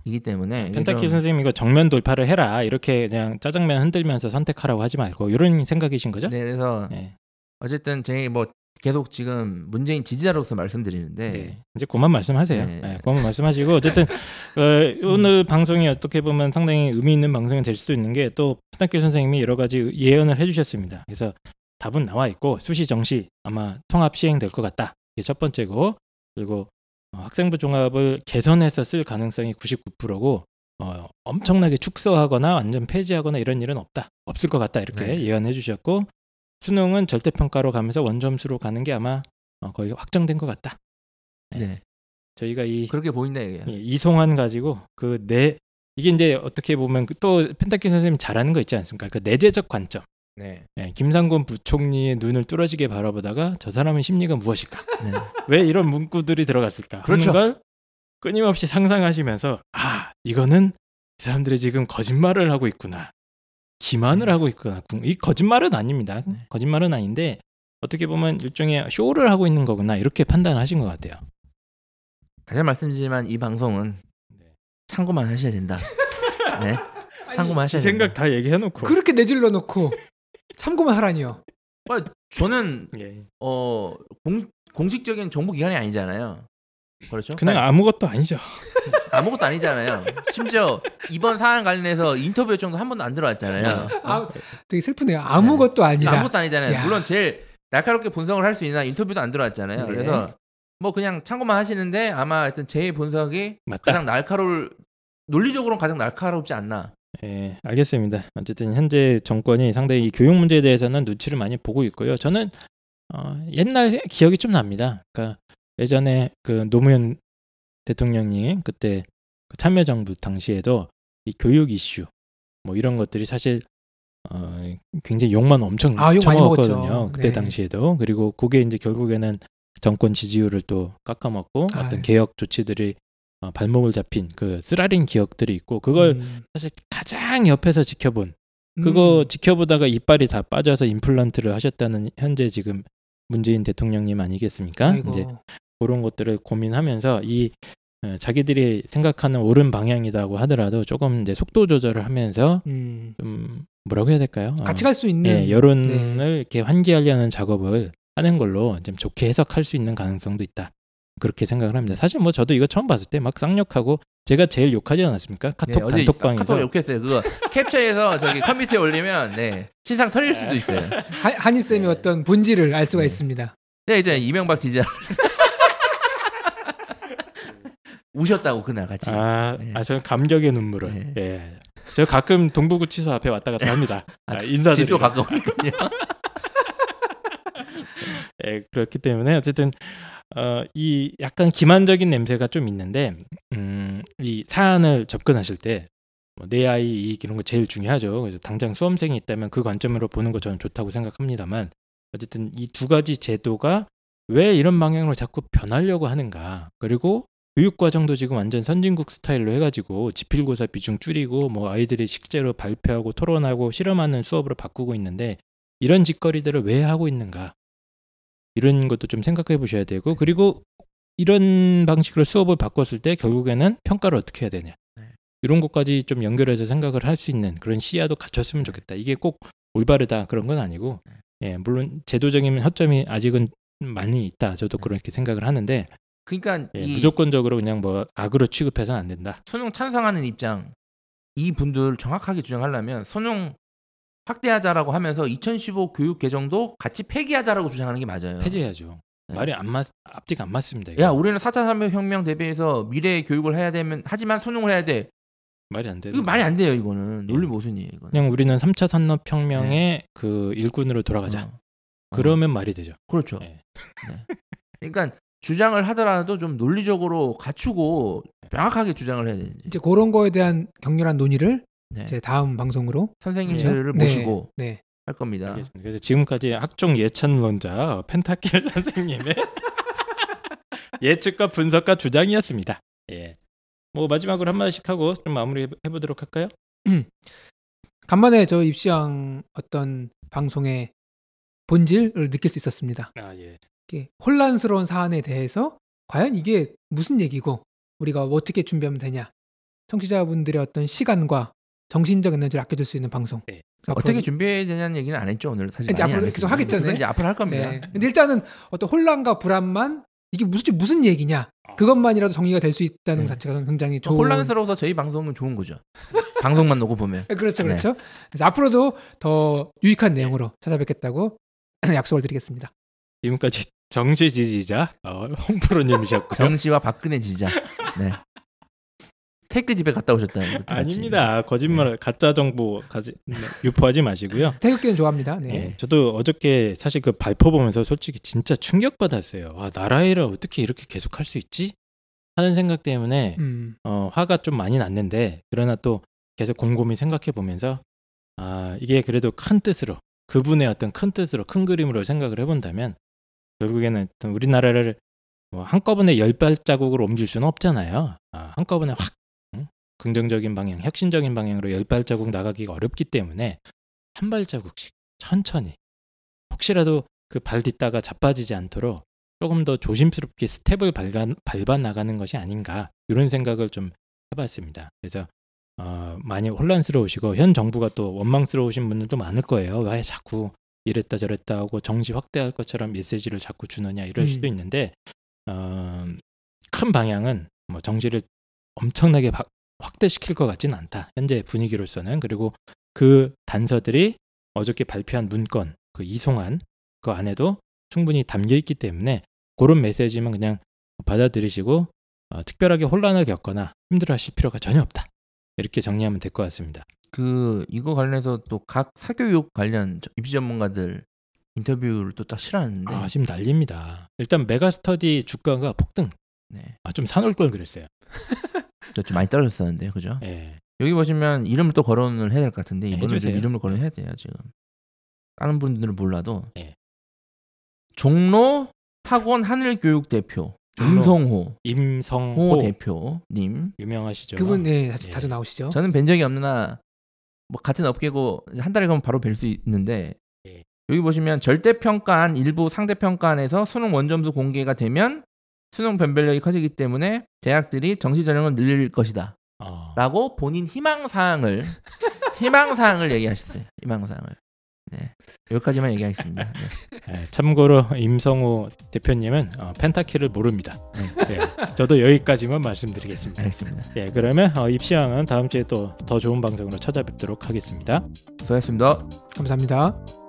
[SPEAKER 1] 이기
[SPEAKER 3] 어,
[SPEAKER 1] 때문에 이게
[SPEAKER 3] 펜타키
[SPEAKER 1] 좀-
[SPEAKER 3] 선생님 이거 정면 돌파를 해라. 이렇게 그냥 짜장면 흔들면서 선택하라고 하지 말고 이런 생각이신 거죠?
[SPEAKER 1] 네, 그래서
[SPEAKER 3] 네.
[SPEAKER 1] 어쨌든 제뭐 계속 지금 문재인 지지자로서 말씀드리는데
[SPEAKER 3] 네. 이제 그만 말씀하세요.
[SPEAKER 1] 네.
[SPEAKER 3] 네, 그만 말씀하시고 어쨌든 어, 오늘 방송이 어떻게 보면 상당히 의미 있는 방송이 될 수도 있는 게 또 펜타키 선생님이 여러 가지 예언을 해주셨습니다. 그래서 답은 나와 있고 수시 정시 아마 통합 시행될 것 같다. 이게 첫 번째고 그리고 어, 학생부 종합을 개선해서 쓸 가능성이 99%고 어, 엄청나게 축소하거나 완전 폐지하거나 이런 일은 없다. 없을 것 같다. 이렇게
[SPEAKER 1] 네.
[SPEAKER 3] 예언해 주셨고 수능은 절대평가로 가면서 원점수로 가는 게 아마 어, 거의 확정된 것 같다.
[SPEAKER 1] 네.
[SPEAKER 3] 저희가 이
[SPEAKER 1] 그렇게 보인다 이게.
[SPEAKER 3] 예, 이송환 가지고 그내 이게 이제 어떻게 보면 그또 펜타키 선생님 잘하는 거 있지 않습니까? 그 내재적 관점.
[SPEAKER 1] 네.
[SPEAKER 3] 예, 김상곤 부총리의 눈을 뚫어지게 바라보다가 저 사람의 심리가 무엇일까?
[SPEAKER 1] 네.
[SPEAKER 3] 왜 이런 문구들이 들어갔을까?
[SPEAKER 1] 그렇죠.
[SPEAKER 3] 하는 걸 끊임없이 상상하시면서 아 이거는 이 사람들이 지금 거짓말을 하고 있구나. 기만을
[SPEAKER 1] 네.
[SPEAKER 3] 하고 있구나. 이 거짓말은 아닙니다.
[SPEAKER 1] 네.
[SPEAKER 3] 거짓말은 아닌데 어떻게 보면 일종의 쇼를 하고 있는 거구나 이렇게 판단하신 것 같아요.
[SPEAKER 1] 다시 말씀드리지만 이 방송은
[SPEAKER 3] 네.
[SPEAKER 1] 참고만 하셔야 된다. 네. 참고만
[SPEAKER 3] 지
[SPEAKER 1] 하셔야 된다.
[SPEAKER 3] 생각 다 얘기해놓고.
[SPEAKER 2] 그렇게 내질러 놓고 참고만 하라니요.
[SPEAKER 1] 어, 저는
[SPEAKER 3] 예.
[SPEAKER 1] 어 공, 공식적인 정부 기관이 아니잖아요. 그렇죠.
[SPEAKER 3] 그냥
[SPEAKER 1] 그러니까
[SPEAKER 3] 아무것도 아니죠.
[SPEAKER 1] 아무것도 아니잖아요. 심지어 이번 사안 관련해서 인터뷰 요청도 한 번도 안 들어왔잖아요.
[SPEAKER 2] 아, 되게 슬프네요. 아무것도 아니다.
[SPEAKER 1] 아무것도 아니잖아요.
[SPEAKER 2] 야.
[SPEAKER 1] 물론 제일 날카롭게 분석을 할 수 있나 인터뷰도 안 들어왔잖아요.
[SPEAKER 3] 네.
[SPEAKER 1] 그래서 뭐 그냥 참고만 하시는데 아마 하여튼 제 분석이
[SPEAKER 3] 맞다.
[SPEAKER 1] 가장 날카로울 논리적으로는 가장 날카롭지 않나.
[SPEAKER 3] 예, 알겠습니다. 어쨌든 현재 정권이 상당히 이 교육 문제에 대해서는 눈치를 많이 보고 있고요. 저는 어, 옛날 기억이 좀 납니다. 그러니까 예전에 그 노무현 대통령님 그때 그 참여정부 당시에도 이 교육 이슈 뭐 이런 것들이 사실 어, 굉장히 욕만 엄청
[SPEAKER 2] 아. 먹었죠.
[SPEAKER 3] 그때
[SPEAKER 2] 네.
[SPEAKER 3] 당시에도 그리고 그게 이제 결국에는 정권 지지율을 또 깎아먹고
[SPEAKER 2] 아유.
[SPEAKER 3] 어떤 개혁 조치들이 어, 발목을 잡힌 그 쓰라린 기억들이 있고 그걸
[SPEAKER 2] 음.
[SPEAKER 3] 사실 가장 옆에서 지켜본 그거
[SPEAKER 2] 음.
[SPEAKER 3] 지켜보다가 이빨이 다 빠져서 임플란트를 하셨다는 현재 지금 문재인 대통령님 아니겠습니까?
[SPEAKER 2] 아이고.
[SPEAKER 3] 이제 그런 것들을 고민하면서 이 어, 자기들이 생각하는 옳은 방향이라고 하더라도 조금 이제 속도 조절을 하면서
[SPEAKER 2] 음.
[SPEAKER 3] 좀 뭐라고 해야 될까요? 어,
[SPEAKER 2] 같이 갈 수 있는
[SPEAKER 3] 예, 여론을
[SPEAKER 2] 네.
[SPEAKER 3] 이렇게 환기하려는 작업을 하는 걸로 좀 좋게 해석할 수 있는 가능성도 있다. 그렇게 생각을 합니다. 사실 뭐 저도 이거 처음 봤을 때 막 쌍욕하고 제가 제일 욕하지 않았습니까? 카톡
[SPEAKER 1] 네,
[SPEAKER 3] 단톡방에서
[SPEAKER 1] 카톡 욕했어요. 그거 캡처해서 저기 컴퓨터에 올리면 네, 신상 털릴 수도 있어요.
[SPEAKER 2] 하- 한희 쌤의
[SPEAKER 3] 네.
[SPEAKER 2] 어떤 본질을 알 수가
[SPEAKER 1] 네.
[SPEAKER 2] 있습니다.
[SPEAKER 1] 네, 이제 이명박 지지자 우셨다고 그날 같이.
[SPEAKER 3] 아,
[SPEAKER 1] 네.
[SPEAKER 3] 아 저는 감격의 눈물을.
[SPEAKER 1] 네.
[SPEAKER 3] 예. 저 가끔 동부구치소 앞에 왔다 갔다 합니다.
[SPEAKER 1] 아,
[SPEAKER 3] 아, 인사드리러.
[SPEAKER 1] 집도 가까우니까요.
[SPEAKER 3] 예, 그렇기 때문에 어쨌든 어, 이 약간 기만적인 냄새가 좀 있는데 음, 이 사안을 접근하실 때. 뭐내 아이 이익 이런 거 제일 중요하죠. 그래서 당장 수험생이 있다면 그 관점으로 보는 거 저는 좋다고 생각합니다만 어쨌든 이 두 가지 제도가 왜 이런 방향으로 자꾸 변하려고 하는가 그리고 교육 과정도 지금 완전 선진국 스타일로 해가지고 지필고사 비중 줄이고 뭐 아이들이 실제로 발표하고 토론하고 실험하는 수업으로 바꾸고 있는데 이런 짓거리들을 왜 하고 있는가 이런 것도 좀 생각해 보셔야 되고 그리고 이런 방식으로 수업을 바꿨을 때 결국에는 평가를 어떻게 해야 되냐.
[SPEAKER 1] 네.
[SPEAKER 3] 이런 것까지 좀 연결해서 생각을 할 수 있는 그런 시야도 갖췄으면 좋겠다. 이게 꼭 올바르다 그런 건 아니고 예 물론 제도적인 허점이 아직은 많이 있다. 저도 그렇게 생각을 하는데
[SPEAKER 1] 그러니까
[SPEAKER 3] 예,
[SPEAKER 1] 이
[SPEAKER 3] 무조건적으로 그냥 뭐 악으로 취급해서는 안 된다.
[SPEAKER 1] 손용 찬성하는 입장 이 분들 정확하게 주장하려면 손용 확대하자라고 하면서 2015 교육 개정도 같이 폐기하자라고 주장하는 게 맞아요.
[SPEAKER 3] 폐지해야죠.
[SPEAKER 1] 네.
[SPEAKER 3] 말이 안 맞, 앞뒤가 안 맞습니다. 이거.
[SPEAKER 1] 야, 우리는 4차 산업혁명 대비해서 미래의 교육을 해야 되면 하지만 손용을 해야 돼.
[SPEAKER 3] 말이 안 돼.
[SPEAKER 1] 이거 말이 안 돼요, 이거는. 논리 모순이에요, 이거는.
[SPEAKER 3] 그냥 우리는 3차 산업혁명의 그 일꾼으로 돌아가자.
[SPEAKER 1] 어.
[SPEAKER 3] 그러면 말이 되죠.
[SPEAKER 1] 그렇죠.
[SPEAKER 3] 네.
[SPEAKER 1] 네. 그러니까 주장을 하더라도 좀 논리적으로 갖추고 명확하게 주장을 해야 되지.
[SPEAKER 2] 이제 그런 거에 대한 격렬한 논의를
[SPEAKER 1] 네.
[SPEAKER 2] 제 다음 방송으로
[SPEAKER 1] 선생님들을
[SPEAKER 2] 네.
[SPEAKER 1] 모시고
[SPEAKER 2] 네.
[SPEAKER 1] 할 겁니다.
[SPEAKER 3] 알겠습니다. 그래서 지금까지 학종 예찬론자 펜타킬 선생님의 예측과 분석과 주장이었습니다. 예. 뭐 마지막으로 한 마디씩 하고 좀 마무리 해보도록 할까요?
[SPEAKER 2] 간만에 저 입시왕 어떤 방송의 본질을 느낄 수 있었습니다.
[SPEAKER 3] 아 예.
[SPEAKER 2] 이게 혼란스러운 사안에 대해서 과연 이게 무슨 얘기고 우리가 어떻게 준비하면 되냐. 청취자분들의 어떤 시간과 정신적 에너지를 아껴줄 수 있는 방송.
[SPEAKER 3] 네.
[SPEAKER 2] 앞으로-
[SPEAKER 1] 어떻게 준비해야 되냐는 얘기는 안 했죠 오늘 사실.
[SPEAKER 2] 이제 앞으로
[SPEAKER 1] 안
[SPEAKER 2] 계속. 하겠죠, 네.
[SPEAKER 1] 이제 앞으로 할 겁니다.
[SPEAKER 2] 네. 근데 일단은 어떤 혼란과 불안만 이게 무슨 무슨 얘기냐. 그것만이라도 정리가 될 수 있다는
[SPEAKER 1] 네.
[SPEAKER 2] 것 자체가 굉장히 좋은
[SPEAKER 1] 혼란스러워서 저희 방송은 좋은 거죠. 방송만 놓고 보면.
[SPEAKER 2] 그렇죠,
[SPEAKER 1] 네.
[SPEAKER 2] 그렇죠. 그래서 앞으로도 더 유익한 내용으로 찾아뵙겠다고 약속을 드리겠습니다.
[SPEAKER 3] 지금까지 정시 지지자 어, 홍프로님이셨고요.
[SPEAKER 1] 정씨와 박근혜 지지자. 네. 태그 집에 갔다 오셨다는
[SPEAKER 3] 아닙니다. 거짓말, 가짜 정보 가지, 네, 유포하지 마시고요.
[SPEAKER 2] 태극기는 좋아합니다. 네.
[SPEAKER 3] 예, 저도 어저께 사실 그 발표 보면서 솔직히 진짜 충격 받았어요. 와, 나라 일을 어떻게 이렇게 계속 할 수 있지? 하는 생각 때문에
[SPEAKER 2] 음,
[SPEAKER 3] 어, 화가 좀 많이 났는데 그러나 또 계속 곰곰이 생각해 보면서 아 이게 그래도 큰 뜻으로 그분의 어떤 큰 뜻으로 큰 그림으로 생각을 해본다면 결국에는 어떤 우리나라를 뭐 한꺼번에 열 발자국으로 옮길 수는 없잖아요. 아, 한꺼번에 확 응? 긍정적인 방향, 혁신적인 방향으로 열 발자국 나가기가 어렵기 때문에 한 발자국씩 천천히 혹시라도 그 발 딛다가 자빠지지 않도록 조금 더 조심스럽게 스텝을 밟아, 밟아 나가는 것이 아닌가 이런 생각을 좀 해봤습니다. 그래서 어, 많이 혼란스러우시고 현 정부가 또 원망스러우신 분들도 많을 거예요. 왜 자꾸 이랬다 저랬다 하고 정시 확대할 것처럼 메시지를 자꾸 주느냐 이럴
[SPEAKER 2] 음.
[SPEAKER 3] 수도 있는데 어, 큰 방향은 뭐 정시를 엄청나게 바- 확대시킬 것 같지는 않다. 현재 분위기로서는 그리고 그 단서들이 어저께 발표한 문건 그 이송안 그 안에도 충분히 담겨 있기 때문에 그런 메시지만 그냥 받아들이시고 어, 특별하게 혼란을 겪거나 힘들어하실 필요가 전혀 없다. 이렇게 정리하면 될 것 같습니다.
[SPEAKER 1] 그 이거 관련해서 또 각 사교육 관련 저- 입시 전문가들 인터뷰를 또 딱 실었는데
[SPEAKER 3] 아 지금 난립니다. 일단 메가스터디 주가가 폭등.
[SPEAKER 1] 네.
[SPEAKER 3] 아 좀 사놓을 걸 그랬어요.
[SPEAKER 1] 저좀 많이 떨어졌었는데 그죠?
[SPEAKER 3] 예.
[SPEAKER 1] 여기 보시면 이름을 또 거론을 해야 될 것 같은데 이번에 좀
[SPEAKER 3] 해주세요.
[SPEAKER 1] 이름을 거론해야 돼요 지금. 다른 분들은 몰라도
[SPEAKER 3] 예.
[SPEAKER 1] 종로 학원 하늘교육 대표 임성호
[SPEAKER 3] 임성호
[SPEAKER 1] 호 대표님.
[SPEAKER 3] 유명하시죠.
[SPEAKER 2] 그분 예, 자주,
[SPEAKER 3] 예.
[SPEAKER 2] 자주 나오시죠.
[SPEAKER 1] 저는 뵌 적이 없느나 뭐 같은 업계고 한 달에 가면 바로 뵐 수 있는데
[SPEAKER 3] 예.
[SPEAKER 1] 여기 보시면 절대 평가안 일부 상대 평가안에서 수능 원점수 공개가 되면 수능 변별력이 커지기 때문에 대학들이 정시 전형을 늘릴 것이다.
[SPEAKER 3] 어,
[SPEAKER 1] 라고 본인 희망 사항을 희망 사항을 얘기하셨어요. 희망 사항을. 네. 여기까지만 얘기하겠습니다. 네.
[SPEAKER 3] 예, 참고로 임성호 대표님은 어, 펜타키를 모릅니다. 예, 저도 여기까지만 말씀드리겠습니다.
[SPEAKER 1] 알겠습니다.
[SPEAKER 3] 예, 그러면 어, 입시왕은 다음 주에 또 더 좋은 방송으로 찾아뵙도록 하겠습니다.
[SPEAKER 1] 수고하셨습니다.
[SPEAKER 2] 감사합니다.